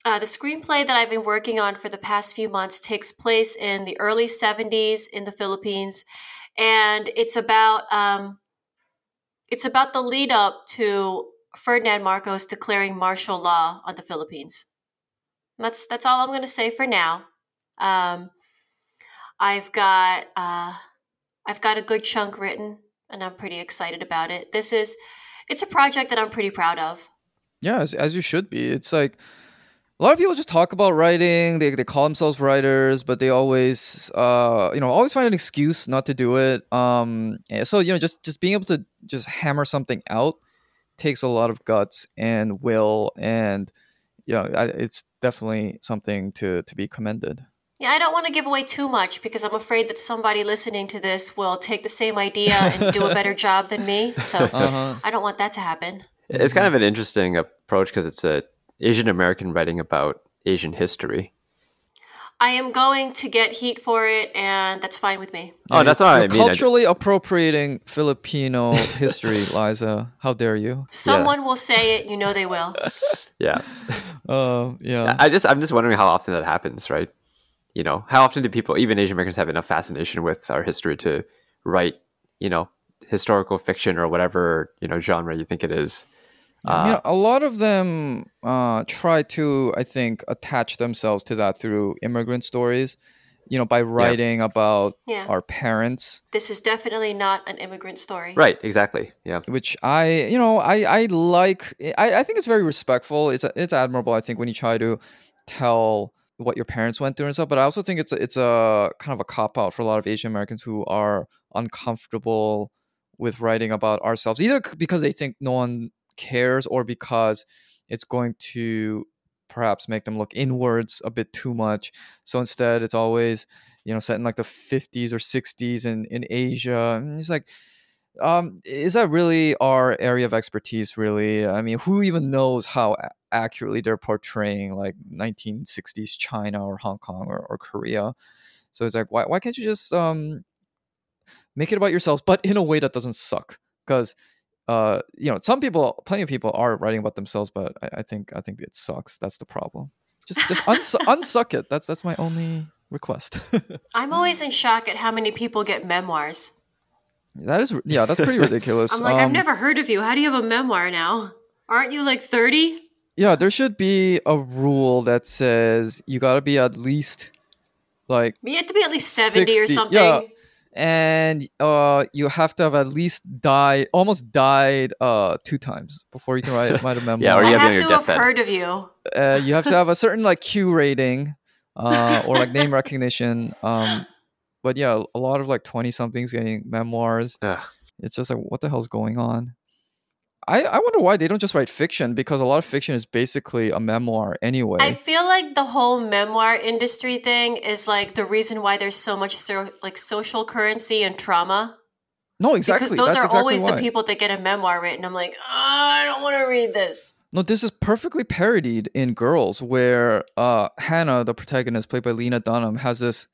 Uh, the screenplay that I've been working on for the past few months takes place in the early 70s in the Philippines, and it's about um, it's about the lead up to Ferdinand Marcos declaring martial law on the Philippines. That's that's all I'm going to say for now. Um, I've got uh, I've got a good chunk written, and I'm pretty excited about it. This is it's a project that I'm pretty proud of. Yeah, as, as you should be. It's like a lot of people just talk about writing. They, they call themselves writers, but they always, uh, you know, always find an excuse not to do it. Um, so you know, just just being able to just hammer something out takes a lot of guts and will and you know, it's definitely something to to be commended. Yeah, I don't want to give away too much because I'm afraid that somebody listening to this will take the same idea and do a better job than me. So uh-huh. I don't want that to happen. It's kind of an interesting approach because it's a Asian American writing about Asian history. I am going to get heat for it, and that's fine with me. Oh, that's all right. You're culturally appropriating Filipino history, Liza. How dare you? Someone yeah. will say it. You know they will. yeah. Uh, yeah. I just, I'm just wondering how often that happens, right? You know, how often do people, even Asian Americans, have enough fascination with our history to write, you know, historical fiction or whatever you know genre you think it is uh, you know, a lot of them uh, try to, I think, attach themselves to that through immigrant stories. You know, by writing yeah. about yeah. our parents. This is definitely not an immigrant story. Right. Exactly. Yeah. Which I, you know, I I like. I I think it's very respectful. It's it's admirable. I think when you try to tell what your parents went through and stuff. But I also think it's a, it's a kind of a cop out for a lot of Asian Americans who are uncomfortable with writing about ourselves, either because they think no one cares or because it's going to perhaps make them look inwards a bit too much. So instead, it's always you know set in like the 50s or 60s in in Asia. And it's like um is that really our area of expertise really i mean who even knows how accurately they're portraying like 1960s china or hong kong or, or korea so it's like why, why can't you just um make it about yourselves but in a way that doesn't suck because uh, you know, some people, plenty of people are writing about themselves, but I, I think I think it sucks. That's the problem. Just just uns- unsuck it. That's that's my only request. I'm always in shock at how many people get memoirs. That is yeah, that's pretty ridiculous. I'm like, um, I've never heard of you. How do you have a memoir now? Aren't you like 30? Yeah, there should be a rule that says you got to be at least like you have to be at least 70 60, or something. Yeah, and uh, you have to have at least died, almost died uh, two times before you can write, write a memoir. yeah, or you I have, to have heard of you. Uh, you have to have a certain like Q rating uh, or like name recognition. Um, but yeah, a lot of like twenty somethings getting memoirs. Ugh. It's just like what the hell's going on? I, I wonder why they don't just write fiction because a lot of fiction is basically a memoir anyway. I feel like the whole memoir industry thing is like the reason why there's so much so, like social currency and trauma. No, exactly. Because those That's are exactly always why. the people that get a memoir written. I'm like, oh, I don't want to read this. No, this is perfectly parodied in Girls, where uh, Hannah, the protagonist, played by Lena Dunham, has this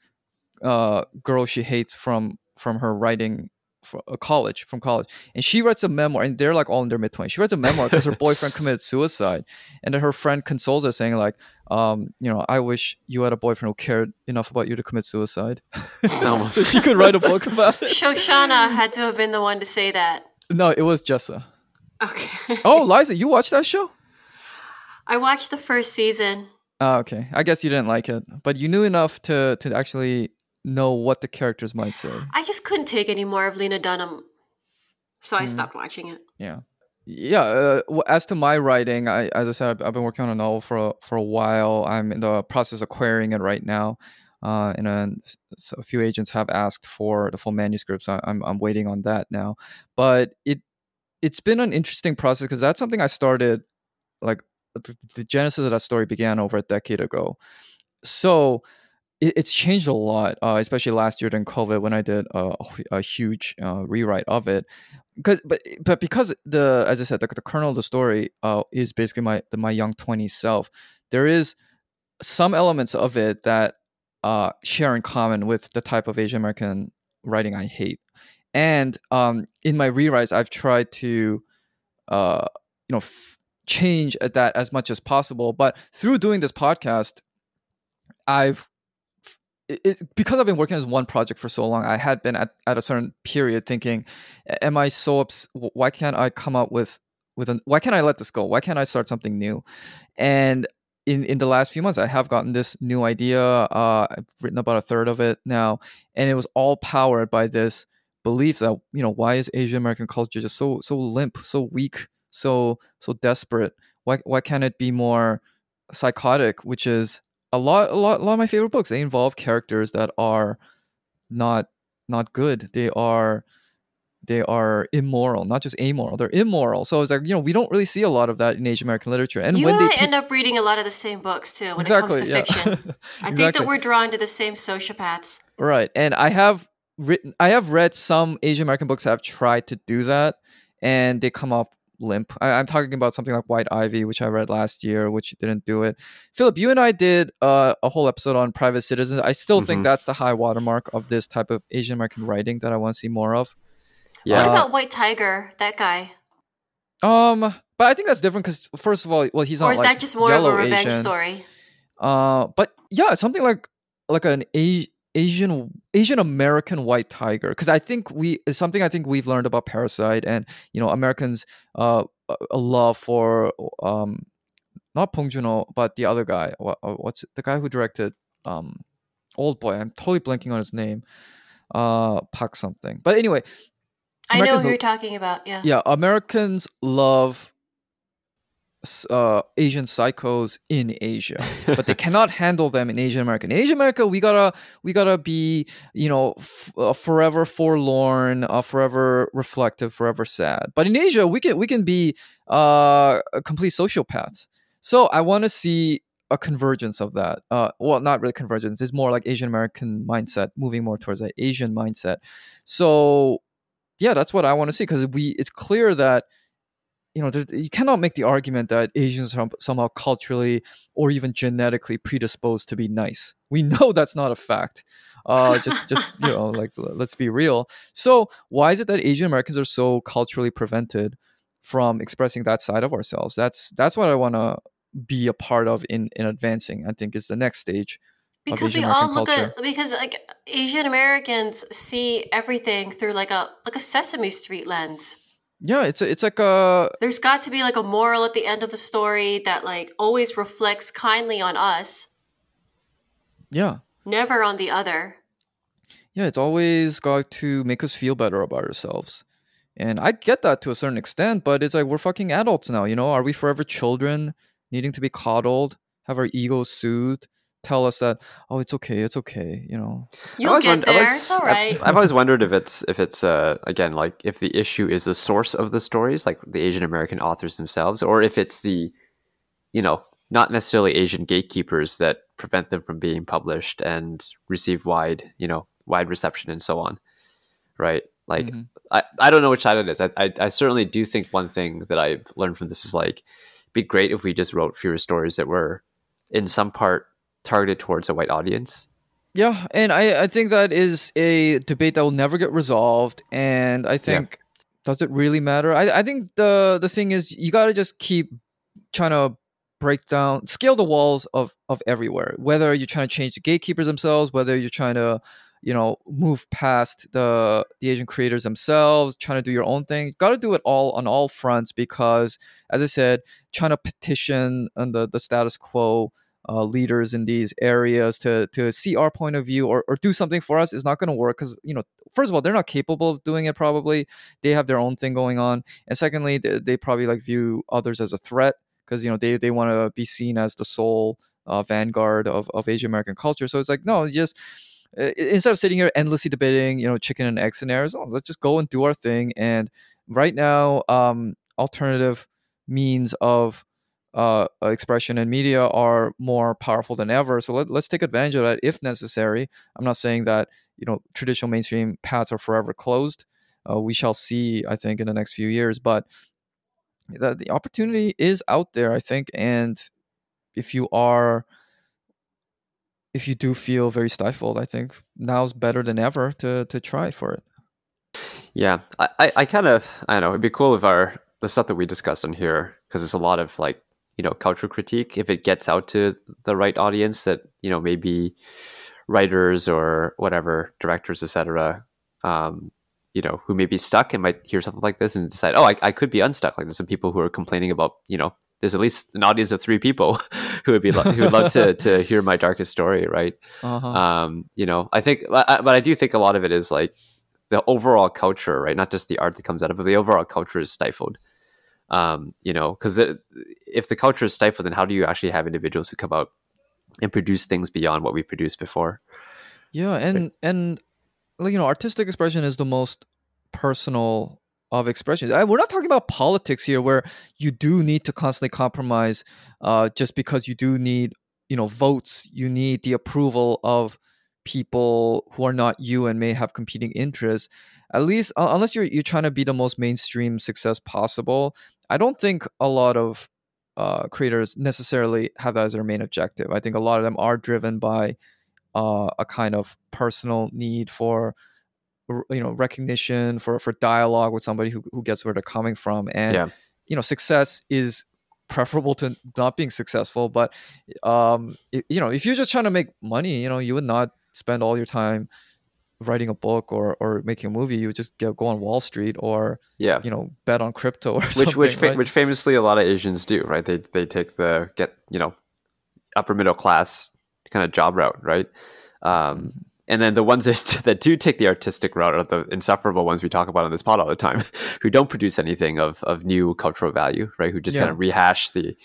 uh, girl she hates from from her writing from uh, college from college and she writes a memoir and they're like all in their mid-20s she writes a memoir because her boyfriend committed suicide and then her friend consoles her saying like um, you know i wish you had a boyfriend who cared enough about you to commit suicide No. so she could write a book about it Shoshanna had to have been the one to say that. no it was jessa Okay. oh liza you watched that show I watched the first season. oh, okay i guess you didn't like it but you knew enough to to actually know what the characters might say. I just couldn't take any more of Lena Dunham, so I Mm. stopped watching it. yeah. Yeah uh, as to my writing i as i said I've, I've been working on a novel for a, for a while. I'm in the process of querying it right now uh, and uh, s- a few agents have asked for the full manuscript so i'm, I'm waiting on that now. But it it's been an interesting process because that's something i started like the, the genesis of that story began over a decade ago. So it, it's changed a lot uh, especially last year during covid when i did a, a huge uh, rewrite of it. Because but but because the as I said the, the kernel of the story uh, is basically my the, my young 20s self there is some elements of it that uh, share in common with the type of Asian American writing I hate. And um, in my rewrites I've tried to uh, you know f- change that as much as possible but through doing this podcast I've it, because I've been working as one project for so long, I had been at, at a certain period thinking, "Am I so Why can't I come up with with an? Why can't I let this go? Why can't I start something new?" And in in the last few months, I have gotten this new idea. Uh, I've written about a third of it now, and it was all powered by this belief that you know why is Asian American culture just so so limp, so weak, so so desperate? Why why can't it be more psychotic? Which is a lot, a lot, a lot of my favorite books. They involve characters that are not not good. They are they are immoral, not just amoral. They're immoral. So it's like you know we don't really see a lot of that in Asian American literature. And you when and they I pick- end up reading a lot of the same books too when exactly, it comes to yeah. fiction. I think that we're drawn to the same sociopaths. Right. And I have written I have read some Asian American books that have tried to do that and they come up limp. I, I'm talking about something like White Ivy, which I read last year, which didn't do it. Philip, you and I did uh, a whole episode on private citizens. I still think Mhm. that's the high watermark of this type of Asian American writing that I want to see more of. Yeah. What about White Tiger? That guy, Um, but I think that's different because first of all, well, he's not or is like that just more of a revenge Asian. story? Uh, but yeah, something like like an a- Asian Asian American white tiger because I think we it's something I think we've learned about Parasite and you know Americans uh a- love for um not Bong Joon-ho but the other guy what, what's it- the guy who directed um Old Boy I'm totally blanking on his name uh Park something but anyway I know who you're talking about. Yeah. yeah Americans love uh, Asian psychos in Asia, but they cannot handle them in Asian America. In Asian America, we gotta we gotta be you know f- uh, forever forlorn, uh, forever reflective, forever sad. But in Asia, we can we can be uh, complete sociopaths. So I want to see a convergence of that. Uh, well, not really convergence. It's more like Asian American mindset moving more towards that Asian mindset. So yeah, that's what I want to see because we it's clear that you know there, you cannot make the argument that Asians are somehow culturally or even genetically predisposed to be nice. We know that's not a fact. Uh, just just you know like let's be real. So why is it that Asian Americans are so culturally prevented from expressing that side of ourselves? That's that's what I want to be a part of in in advancing. I think is the next stage. because we Asian all look culture. at because like Asian Americans see everything through like a like a Sesame Street lens. Yeah, it's a, it's like a There's got to be like a moral at the end of the story that like always reflects kindly on us, yeah never on the other. yeah, it's always got to make us feel better about ourselves. And I get that to a certain extent, but it's like we're fucking adults now, you know? Are we forever children needing to be coddled, have our egos soothed, tell us that, oh, it's okay, it's okay, you know? I've You'll always get wondered- I've there. always- It's all I've- I've, always wondered if it's if it's uh again like if the issue is the source of the stories, like the Asian American authors themselves, or if it's the, you know, not necessarily Asian gatekeepers that prevent them from being published and receive wide, you know, wide reception and so on, right? Like Mhm. I, I don't know which side it is. I, I I certainly do think one thing that I've learned from this is like, be great if we just wrote fewer stories that were, in some part, targeted towards a white audience, Yeah, and I, I think that is a debate that will never get resolved. And I think does it really matter? I, I think the the thing is you gotta just keep trying to break down scale the walls of of everywhere. Whether you're trying to change the gatekeepers themselves, whether you're trying to you know move past the the asian creators themselves trying to do your own thing got to do it all on all fronts because as i said trying to petition on the, the status quo uh, leaders in these areas to to see our point of view or, or do something for us is not going to work because you know first of all they're not capable of doing it probably. They have their own thing going on. And secondly they, they probably like view others as a threat because you know they, they want to be seen as the sole uh, vanguard of, of asian american culture. So it's like no just instead of sitting here endlessly debating, you know, chicken and egg scenarios, oh, let's just go and do our thing. And right now, um, alternative means of uh, expression and media are more powerful than ever. So let, let's take advantage of that if necessary. I'm not saying that you know traditional mainstream paths are forever closed. Uh, we shall see, I think, in the next few years. But the, the opportunity is out there, I think, and if you are if you do feel very stifled, I think now's better than ever to to try for it. Yeah, I, I, I kind of I don't know. It'd be cool if our the stuff that we discussed on here because it's a lot of like you know cultural critique. If it gets out to the right audience, that you know maybe writers or whatever directors, etc. Um, you know, who may be stuck and might hear something like this and decide, oh, I, I could be unstuck. Like there's some people who are complaining about, you know, there's at least an audience of three people who would be lo- who would love to to hear my darkest story, right? Uh-huh. Um, you know, I think, but I do think a lot of it is like the overall culture, right? Not just the art that comes out of it, but the overall culture is stifled. Um, you know, because if the culture is stifled, then how do you actually have individuals who come out and produce things beyond what we produced before? Yeah, and right? and you know, artistic expression is the most personal of expression. we're not talking about politics here, where you do need to constantly compromise, uh, just because you do need, you know, votes. You need the approval of people who are not you and may have competing interests. At least, uh, unless you're you're trying to be the most mainstream success possible, I don't think a lot of uh, creators necessarily have that as their main objective. I think a lot of them are driven by uh, a kind of personal need for you know recognition for for dialogue with somebody who, who gets where they're coming from and yeah. you know success is preferable to not being successful but um it, you know if you're just trying to make money you know you would not spend all your time writing a book or or making a movie you would just go, go on wall street or yeah you know bet on crypto or which which right? which famously a lot of asians do right they they take the get you know upper middle class kind of job route right um mm-hmm and then the ones that, that do take the artistic route are the insufferable ones we talk about on this pod all the time, who don't produce anything of, of new cultural value, right? Who just yeah. kind of rehash the,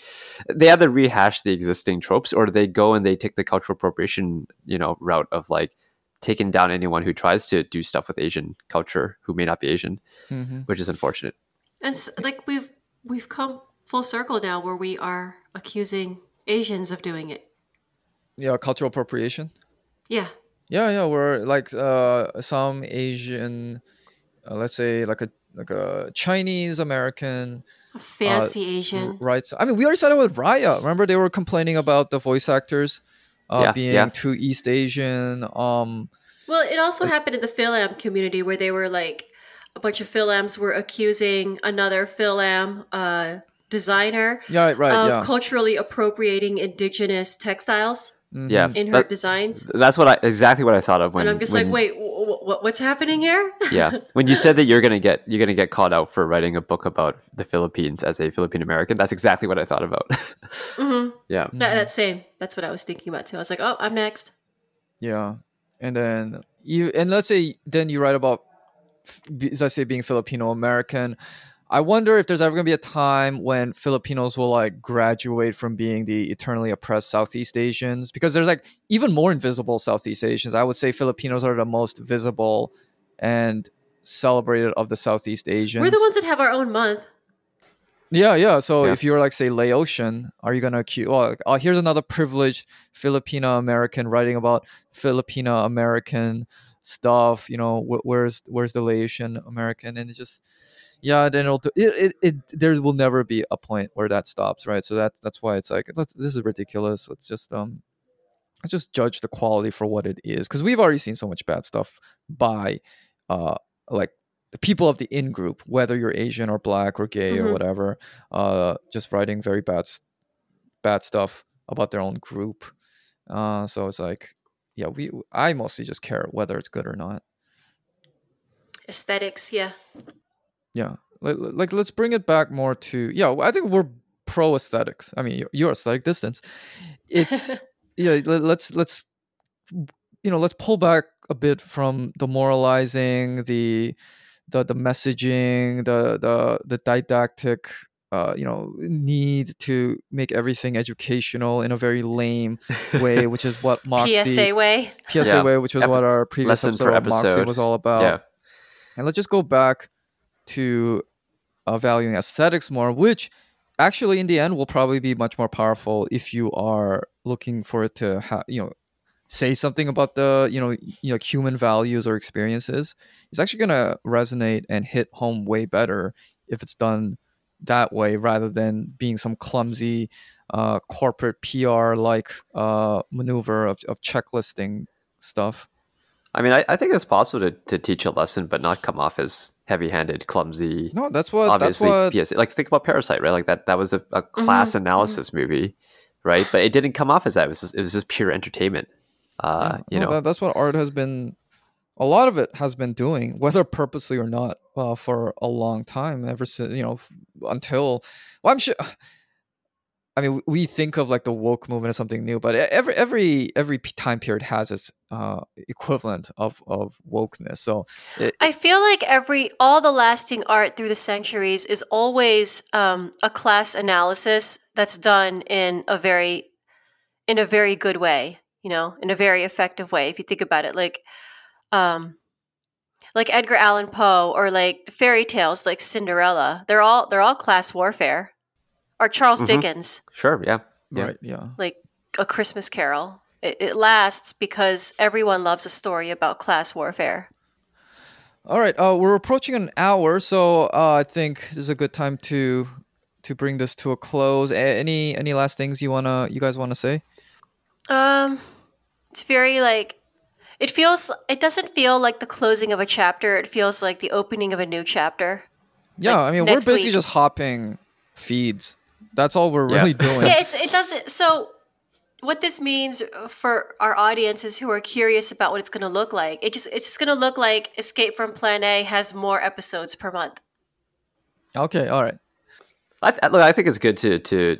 they either rehash the existing tropes or they go and they take the cultural appropriation, you know, route of like taking down anyone who tries to do stuff with Asian culture who may not be Asian, mm-hmm. which is unfortunate. And so, like we've we've come full circle now where we are accusing Asians of doing it. Yeah, cultural appropriation. Yeah. Yeah, yeah, we're like uh, some Asian, uh, let's say like a like a Chinese American, a fancy uh, Asian, right? I mean, we already started with Raya. Remember, they were complaining about the voice actors uh, yeah, being yeah. too East Asian. Um, well, it also like, happened in the Fil-Am community where they were like a bunch of Fil-Ams were accusing another Fil-Am uh, designer yeah, right, of yeah. culturally appropriating indigenous textiles. Mm-hmm. Yeah, in her that, designs. That's what I exactly what I thought of when. And I'm just when, like, wait, w- w- what's happening here? yeah, when you said that you're gonna get you're gonna get called out for writing a book about the Philippines as a Filipino American, that's exactly what I thought about. mm-hmm. Yeah, that, that same. That's what I was thinking about too. I was like, oh, I'm next. Yeah, and then you and let's say then you write about let's say being Filipino American. I wonder if there's ever going to be a time when Filipinos will like graduate from being the eternally oppressed Southeast Asians because there's like even more invisible Southeast Asians. I would say Filipinos are the most visible and celebrated of the Southeast Asians. We're the ones that have our own month. Yeah, yeah. So yeah. if you're like say Laotian, are you gonna accuse? Oh, oh, here's another privileged Filipino American writing about Filipino American stuff. You know, wh- where's where's the Laotian American? And it's just yeah, then it'll do, it, it, it there will never be a point where that stops, right? So that that's why it's like this is ridiculous. Let's just um let's just judge the quality for what it is because we've already seen so much bad stuff by uh like the people of the in group whether you're asian or black or gay or Mhm. whatever uh just writing very bad bad stuff about their own group uh so it's like yeah we i mostly just care whether it's good or not Aesthetics, yeah. Yeah like, like let's bring it back more to yeah i think we're pro aesthetics i mean you're, you're aesthetic distance it's yeah let, let's let's you know let's pull back a bit from the moralizing the the the messaging the the the didactic uh you know need to make everything educational in a very lame way which is what moxie PSA way. PSA Yeah. way, which was Ep- what our previous lesson episode per of Moxie episode. was all about. yeah. And let's just go back to uh, valuing aesthetics more, which actually in the end will probably be much more powerful if you are looking for it to you know, say something about the, you know, you know, human values or experiences. It's actually going to resonate and hit home way better if it's done that way rather than being some clumsy uh, corporate PR like uh, maneuver of, of checklisting stuff. I mean, I, I think it's possible to, to teach a lesson, but not come off as heavy-handed, clumsy. No, that's what obviously, that's what PSA. Like think about Parasite, right? Like that that was a, a class mhm. analysis movie, right? But it didn't come off as that. It was just, it was just pure entertainment. Uh, Yeah, you no, know, that, that's what art has been. A lot of it has been doing, whether purposely or not, uh, for a long time. Ever since you know, until well, I'm sure. I mean, we think of like the woke movement as something new, but every every every time period has its uh, equivalent of of wokeness. So it, I feel like every all the lasting art through the centuries is always um, a class analysis that's done in a very in a very good way, you know, in a very effective way. If you think about it, like um, like Edgar Allan Poe or like fairy tales like Cinderella, they're all they're all class warfare. Or Charles Mhm. Dickens, sure, yeah, yeah. right, yeah. like A Christmas Carol. It, it lasts because everyone loves a story about class warfare. All right, uh, we're approaching an hour, so uh, I think this is a good time to to bring this to a close. A- any any last things you wanna you guys wanna say? Um, it's very like it feels. It doesn't feel like the closing of a chapter. It feels like the opening of a new chapter. Yeah, Like, I mean, we're basically week. just hopping feeds. That's all we're Yeah. really doing. Yeah, it's it doesn't. So, what this means for our audiences who are curious about what it's going to look like, it just it's just going to look like Escape from Plan A has more episodes per month. Okay, all right. I, I- look, I think it's good to to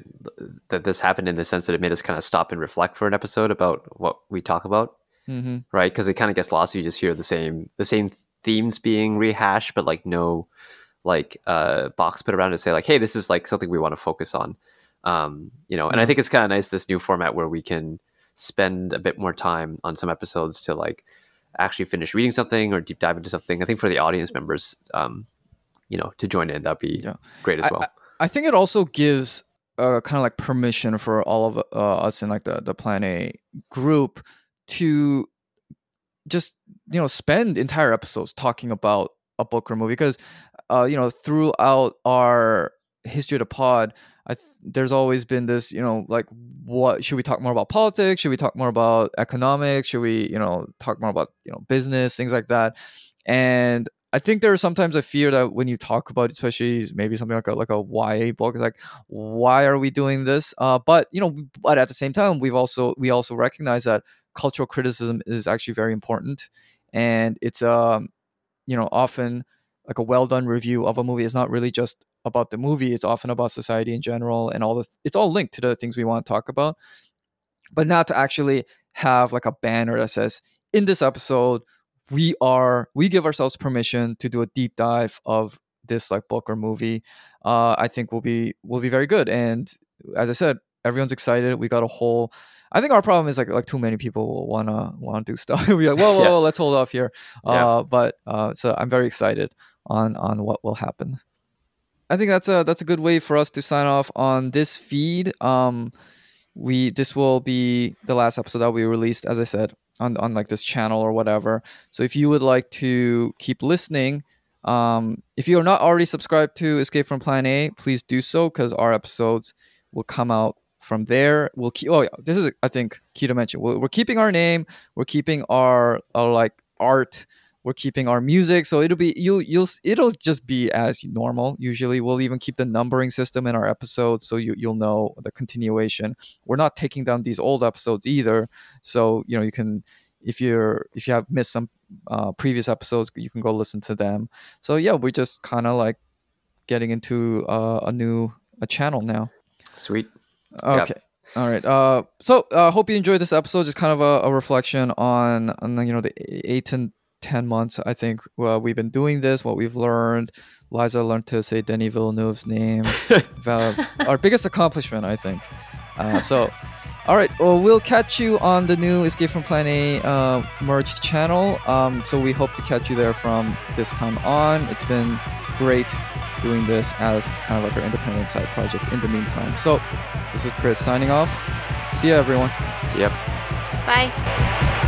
that this happened in the sense that it made us kind of stop and reflect for an episode about what we talk about, hmm right? Because it kind of gets lost. if You just hear the same the same themes being rehashed, but like no like uh box put around to say like, hey, this is like something we want to focus on. Um, you know, and I think it's kind of nice this new format where we can spend a bit more time on some episodes to like actually finish reading something or deep dive into something. I think for the audience members, um, you know, to join in, that'd be Yeah. great as I- well. I think it also gives uh, kind of like permission for all of uh, us in like the the Plan A group to just you know spend entire episodes talking about a book or movie because uh, you know throughout our history of the pod th- there's always been this you know like what should we talk more about politics? Should we talk more about economics? Should we you know talk more about you know business things like that? And I think there's sometimes a fear that when you talk about, especially maybe something like a like a YA book, it's like why are we doing this? Uh, but you know, but at the same time, we've also we also recognize that cultural criticism is actually very important, and it's um, you know, often like a well done review of a movie. Is not really just about the movie; it's often about society in general and all the. It's all linked to the things we want to talk about, but not to actually have like a banner that says in this episode we are we give ourselves permission to do a deep dive of this like book or movie uh i think will be will be very good. And as i said everyone's excited. We got a whole i think our problem is like like too many people will wanna wanna do stuff. We like whoa whoa, Yeah. whoa let's hold off here. Yeah. uh but uh so i'm very excited on on what will happen. I think that's a that's a good way for us to sign off on this feed. Um we this will be the last episode that we released as i said on on like this channel or whatever. So if you would like to keep listening um if you are not already subscribed to escape from plan a please do so because our episodes will come out from there we'll keep oh yeah this is i think key to mention. We're, keeping our name we're keeping our, our like art we're keeping our music so it'll be you you'll it'll just be as normal usually. We'll even keep the numbering system in our episodes so you, you'll know the continuation. We're not taking down these old episodes either so you know you can if you're if you have missed some uh, previous episodes you can go listen to them. So yeah we're just kind of like getting into uh, a new a channel now. Sweet. Okay. All right. Uh, so I uh, hope you enjoyed this episode. Just kind of a, a reflection on, on the, you know the eight to ten months. I think uh, we've been doing this. What we've learned. Liza learned to say Denis Villeneuve's name. our biggest accomplishment, I think. Uh, so, all right. Well, we'll catch you on the new Escape from Plan A uh, merged channel. Um, so we hope to catch you there from this time on. It's been great doing this as kind of like our independent side project in the meantime. So, this is Chris signing off. See ya, everyone. See ya. Bye.